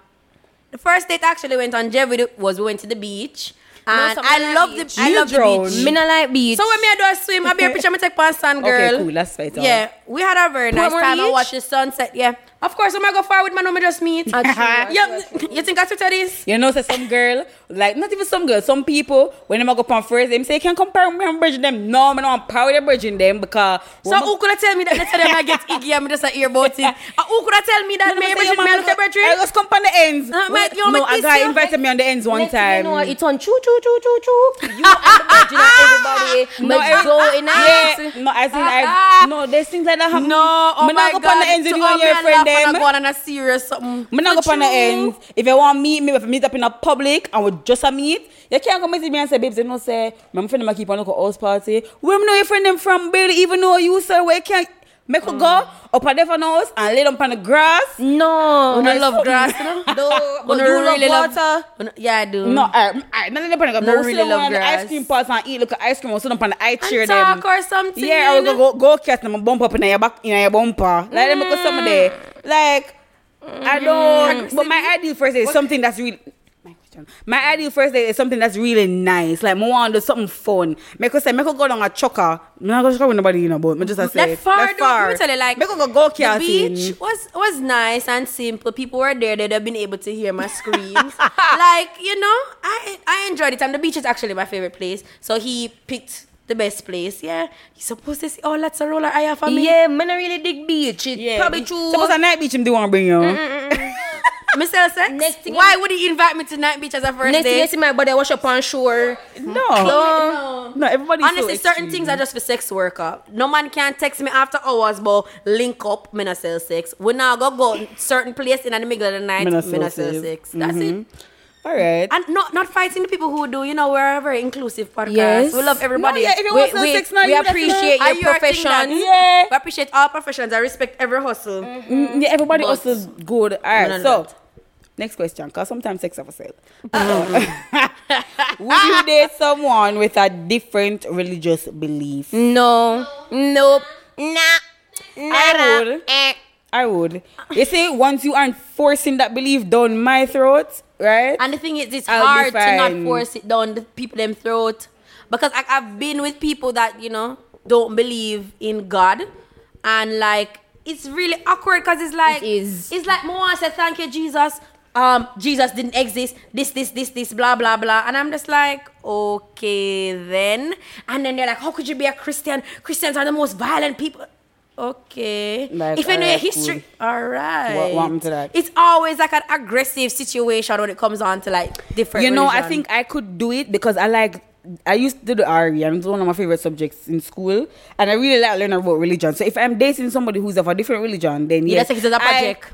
the first date actually went on Jeff with- was we went to the beach. And some I like love the beach. I Me love the beach. Me not like beach. So when me I do a swim, I be a picture me take on sand girl. Okay, cool. That's right. Yeah, we had a very nice Portmore time. I watched the sunset. Yeah, of course. I'm gonna go far with my We just meet. Ah, yeah, you think I should tell this? You know, say some girl, like not even some girl, some people when them a go on first, them say you can compare me and bridging them. No, I'm not power the bridging them because So who could have tell me that? They tell them I get iggy and me just hear about it. Uh, who could have tell me that? Me bridging me look at I just come on the ends. Uh, mate, you want no, a guy invited me on the ends one Next time. You know, it's on choo choo choo choo choo. You and the and everybody. No, No, every- go in yeah, no, as in I, no, there's things like that happen. No, oh my not go god. on the ends with you and your friend laugh when I them. go on a serious something. Me not go on the ends. If you want to meet me, if you meet up in a public and we just a meet, you can't come message me and say, babes, you know, say, my friend them keep on look at house party. Where me know your friend them from, barely even know you, sir. Where can make her go up a different house and lay them on the grass? No. I Nice love something. grass, you know? No, but Wanna you love really love- water. Wanna- Yeah, I do. No, um, I, I, none of them on the No, go really love on the grass. ice cream parts and eat, look at ice cream or sit down on the ice chair and them. talk or something. Yeah, or we go go, go catch them and bump up in your back in your bumper. Like them go some there. Like I don't but my ideal first date is something that's really my question. My ideal first date is something that's really nice. Like, I want to do something fun. Make us say, make us go down a chocker. I'm not going to with nobody, you know, but me just a say. That far, that though, let me tell you, like Make us go go the karting. beach was was nice and simple. People were there; they'd have been able to hear my screams. like you know, I I enjoyed it, and the beach is actually my favorite place. So he picked the best place. Yeah, he's supposed to see. Oh, let's a roller eye for me. Yeah, man, I really dig beach. It Yeah. probably true. Suppose a night beach him do want to bring you. Mr. Sex. Next thing Why would he invite me to night beach as a first Next thing you date? see my body wash up on shore. No. No. No, everybody. Honestly, certain things are just for sex worker. No man can text me after hours, but link up, me not sell sex. We now go go certain place in the middle of the night, Me me not not sell sell, sex. sex. That's it. All right. And not not fighting the people who do. You know, we're a very inclusive podcast. Yes. We love everybody. No, yeah, We, we, sex now, we you would have to appreciate know. Your you a thing profession. that- Yeah. We appreciate all professions. I respect every hustle. Mm, yeah, everybody But- else is good. All right, None of so that. Next question, because sometimes sex have a sale. Would you date someone with a different religious belief? No. Nope. Nah. I would. Eh. I would. You see, once you aren't forcing that belief down my throat, right? And the thing is, it's I'll hard to not force it down the people them throat because I, I've been with people that you know don't believe in God, and like it's really awkward because it's like It is. it's like more I say thank you Jesus. Um, Jesus didn't exist. This, this, this, this, blah, blah, blah. And I'm just like, okay, then. And then they're like, how could you be a Christian? Christians are the most violent people. Okay. Like, if you know your alright, history, all right. What- what happened to that? It's always like an aggressive situation when it comes on to like different. You know, I think I could do it because I like. I used to do RE, and it's one of my favorite subjects in school, and I really like learning about religion. So if I'm dating somebody who's of a different religion, then Yeah, yes, that's like it's a I- project.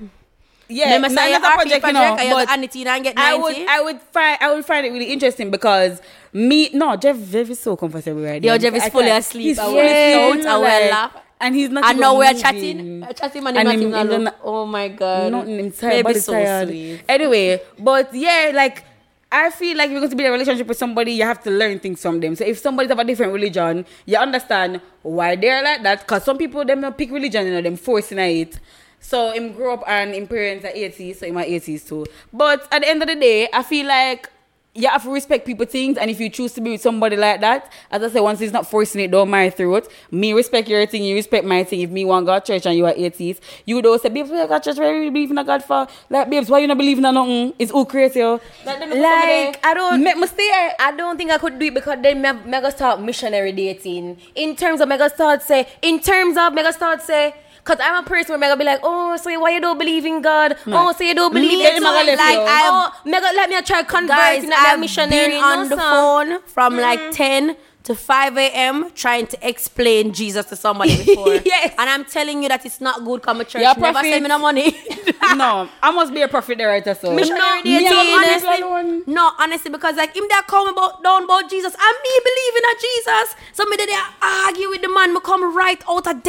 Yeah, Remember not another RP project, you know, project and but and get I would, I would find, I would find it really interesting because me, no, Jeff, Jeff is so comfortable right Yo, now. Jeff is I fully asleep. He's fully asleep, shout, I will like, laugh. and he's not. I even know we're moving. chatting. Uh, chatting and, And and him- not even not- Oh my god. Nothing inside, Baby body so tired. sweet. Anyway, but yeah, like I feel like if you're going to be in a relationship with somebody, you have to learn things from them. So if somebody's of a different religion, you understand why they're like that. Because some people them not pick religion, you know, them forcing it. So him grew up and him parents are atheists, so him are atheists too. But at the end of the day, I feel like you have to respect people things and if you choose to be with somebody like that, as I said, once he's not forcing it down my throat, me respect your thing, you respect my thing. If me want God church and you are atheist, you don't say, babes, why you go church, why you believe in a God for? Like, babes, why you not believe in nothing? It's all crazy. Like, Like, I don't- Make me stay. I don't think I could do it because then me, me start missionary dating. In terms of me go start say, in terms of me go start say, cause I'm a person where me go be like, oh, so why you don't believe in God? Oh, so you don't believe Me in too, God? like, I've- oh, me go let me try convert Guys, I've missionary. been on the phone from like mm. 10 to 5 a.m. trying to explain Jesus to somebody before. Yes. And I'm telling you that it's not good come to church. Yeah, Never prophet. send me no money. no, I must be a prophet there, right? So. No. Me so and my honestly, no, honestly, because like him that come about down about Jesus and me believing in Jesus. So me there argue with the man, me come right out of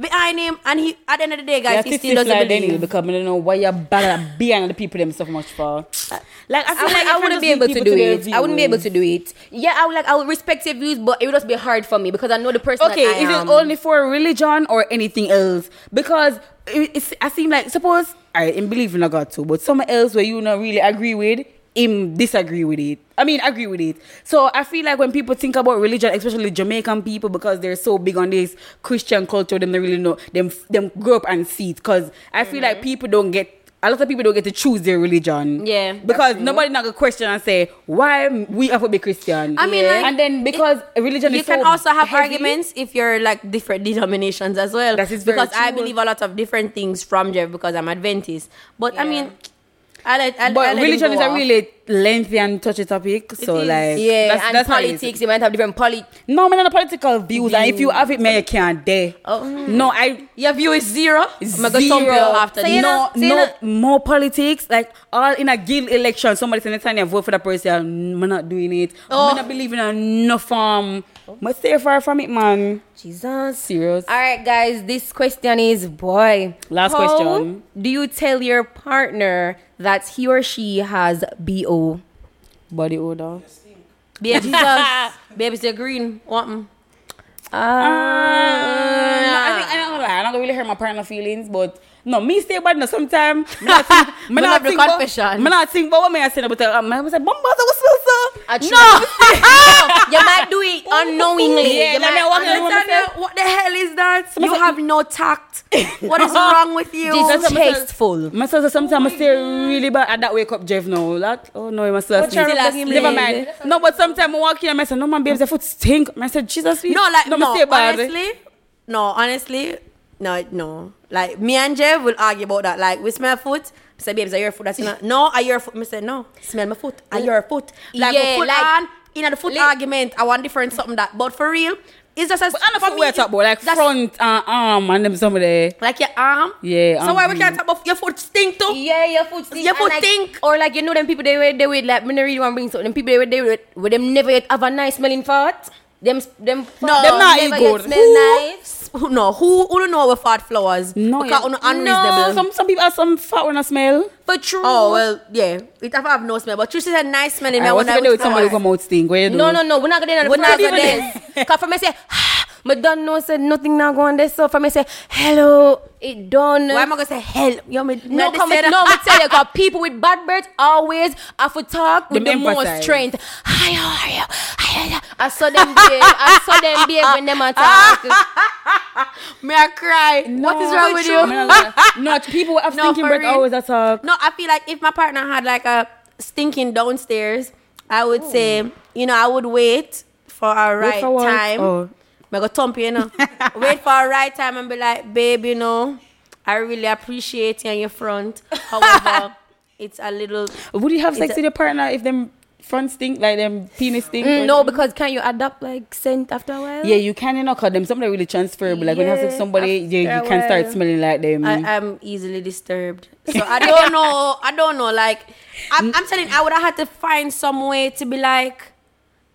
behind him, and he at the end of the day, guys, he still doesn't believe. because I don't know why you're bad behind the people them so much for. Like I, feel like I wouldn't be able to do it. I wouldn't be able to do it. Yeah, I would like I would respect your views, but it would just be hard for me because I know the person. Okay, is am. it only for religion or anything else? Because it, it's, I seem like suppose I am believing in a God too, but someone else where you not really agree with, him disagree with it. I mean, agree with it. So I feel like when people think about religion, especially Jamaican people, because they're so big on this Christian culture, them they really know them them grow up and see it. Because I feel like mm-hmm. people don't get. A lot of people don't get to choose their religion. Yeah, Because nobody not gonna question and say why we have to be Christian. I mean, like, and then because religion you can so also have heavy, arguments if you're like different denominations as well. That is because I believe a lot of different things from Jeff because I'm Adventist. But I mean, I I, I But let religion is a really lengthy and touchy topic. So is. like Yeah, that's, and that's it politics. You might have different polit. No, man, not a political views. And if you have it, man, you can't dare. Oh. No, I Your view is zero. Oh zero. I'm gonna after So this. no, so you no more politics. Like all in a guild election, somebody saying anytime you vote for that person, I'm not doing it. Oh. I'm not believing in no farm. But stay far from it, man. Jesus. Serious. All right, guys. This question is, boy. Last how question. Do you tell your partner that he or she has bo? Body odor. Baby Jesus. Baby say green. What? mm? Uh, I think I don't. I'm not really hurt my partner feelings, but no, me stay bad. No, sometimes me not think, me Me not the think about- confession. Me not think about what me I say, but uh, me I say, "Bomba, I was so so." No. you might do it unnowingly. Yeah, you let might walk in the room and Nathaniel, what the hell is that? You have no tact. What is wrong with you? Just tasteful. My sister sometimes I stay really bad at that wake up Jeff now. That oh no, my sister. What you Still asleep? Never mind. No, but sometimes I walk in and I say, "No, man, babes, your foot stink." I said, "Jesus, No, like no, no, me stay bad." honestly, no, honestly, no, no. Like me and Jeff will argue about that. Like we smell foot. I say, babes, are your foot? That's not. No, are your foot? I say, no. Smell my foot. Are your foot? Like Yeah, foot like- on. In the foot argument, I want different something that. But for real, it's just as But I for me, wear top about like that's- front uh, arm and them some of the. like your arm. Yeah, So why we can't talk about your foot stink too? Yeah, your foot stink. Your and foot like, stink. Or like you know them people they were they would like when they really want to bring something. Them people they were they would with them never yet have a nice smelling fart. Them them fart them not yet good. smell nice. No? Who who don't know we fat flowers? No, because yeah. unreasonable. No, some some people have some fat when I smell. But true. Oh well, yeah. It have have no smell, but true is a nice smelling. I man was when I gonna do with with somebody come out stink. Where you do? No, no, no. We're not gonna do We're not that. gonna Because for me say, But don't know said nothing now going on there. So for me say hello, it done. Why am I gonna say hell? You me no, not come say with, that. no, me tell you, cause people with bad breath always have to talk with the Them most emphasize. strength. Hi, how are you? Hi, how are? I saw them behave. I saw them behave when them attack. May I cry. what is wrong with you? no, people have No, stinking for breath real. always attack. No, I feel like if my partner had like a stinking downstairs, I would say, you know, I would wait for a right for time. Oh. I go thump you, you know. wait for a right time and be like, babe, you know, I really appreciate you on your front. However, it's a little Would you have sex a- with your partner if them front stink, like them penis stink? Mm, no, something? because can you adapt like scent after a while? Yeah, you can, you know, cause them something really transferable. Like when you have sex with Yeah, somebody, you, you after a can start smelling like them. I am easily disturbed. So I don't know. I don't know. Like I'm, I'm telling. I would have had to find some way to be like,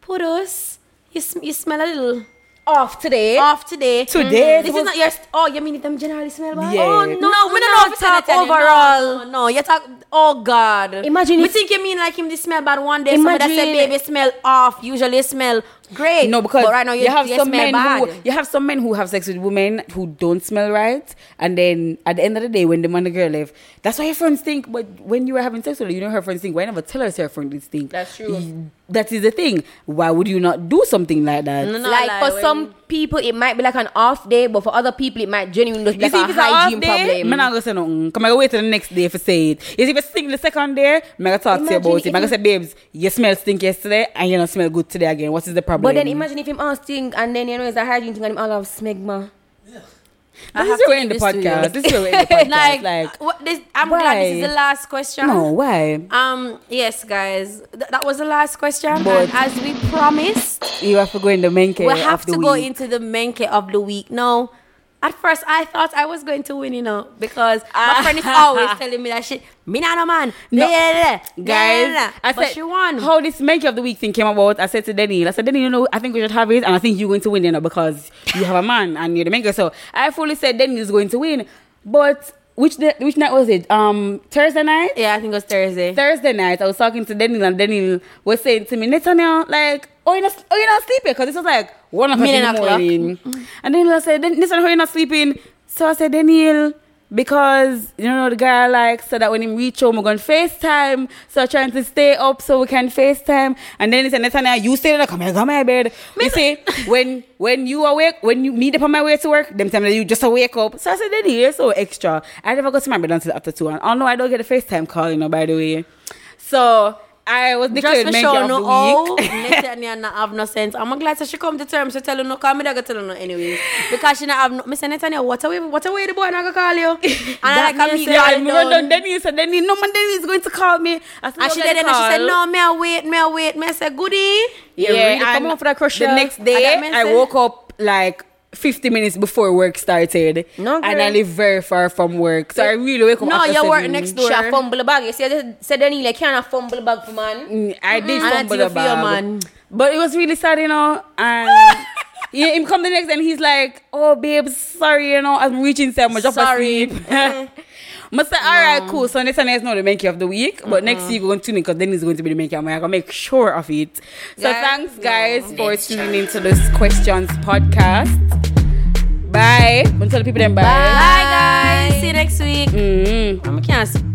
put us. You, sm- you smell a little Off today. off today. Today, mm-hmm. This is not your. St- oh, you mean them generally smell bad? Yeah. Oh no, No, we don't talk overall. No, no, you talk. Oh God. Imagine We if- think you mean like him. This smell bad one day. Somebody that say baby smell off. Usually smell great. No, because but right now you, you have you some smell men bad. who you have some men who have sex with women who don't smell right, and then at the end of the day, when the man and the girl left, that's why your friends think. But when you were having sex with her, you know her friends think. Why never tell her your friend this thing? That's true. That is the thing. Why would you not do something like that? No, no, like like for when- some people it might be like an off day, but for other people it might genuinely be You like a a hygiene day, problem. I'm not gonna say nothing. Come I go wait till the next day for say it. You see, if it's stink the second day, I'm gonna talk to you Imagine about it. I'm gonna say, babes, you smell stink yesterday and you don't smell good today again. What is the problem? But then imagine if him all stink and then you know it's a hygiene thing and him all have smegma. I this have is where in the podcast. This is where we're in the podcast. like, like, what this, I'm glad this is the last question. no, why? Um. Yes, guys. Th- that was the last question. But- and as we promised, You have to go in the care we have to go into the menke of the week. No. At first, I thought I was going to win, you know, because ah. my friend is always telling me that shit. Me not no man. No. Guys, I said she won. how this make of the week thing came about. I said to Denny, I said, Denny, you know, I think we should have it, and I think you're going to win, you know, because you have a man and you're the maker. So I fully said Denny is going to win. But which day, which night was it? Um, Thursday night. yeah, I think it was Thursday. Thursday night, I was talking to Daniel, and Daniel was saying to me, Nathaniel, like, oh, you're not, oh, you're not sleeping? Because this was like 1 o'clock in the o'clock. morning. And then I said, "Dan- Nathaniel, how you not sleeping? So I said, Daniel, because, you know, the guy like said that when he reach home, we're going to FaceTime. So I'm trying to stay up so we can FaceTime. And then he said, Nathaniel, you stay there, come here, come my bed. You see, when when you awake, when you meet up on my way to work, them time that you just awake up. So I said, Daniel, you're so extra. I never go to my bed until after 2. And oh no, I don't get a FaceTime call, you know, by the way. So I was Just declared for mentor sure, no, the oh. Netanya not have no sense. I'm glad that she come to terms to tell you no, cause me not gonna tell her no anyways. Because she not have no, me say Netanya, what away, what away the boy not gonna call you? And I like That a means me yeah, and we down. Denny said Denny, no man Denny is going to call me. I said, And she "Okay, did and she said, call." no, me I wait, me I wait. Me I say, goody. Yeah, really come and on for that crush, The next day, means I woke up like 50 minutes before work started. No, and I live very far from work. So I really wake up No, after you work seven. next door. She a fumble the bag. You see, said then he like can't fumble the bag for man. Mm, I did And fumble that's the your fear, bag. man. But it was really sad, you know. And yeah, him come the next day and he's like, oh, babe, sorry, you know, I'm reaching so much. Sorry. Sorry. Must say, all right, cool. So next time is not the main of the week, but next week we're going to tune in because then it's going to be the main I'm going to make sure of it. So Guys, thanks, guys, no. for tuning into this questions podcast. Bye. I'm tell the people then bye. Bye, guys. See you next week. Mm. I can't.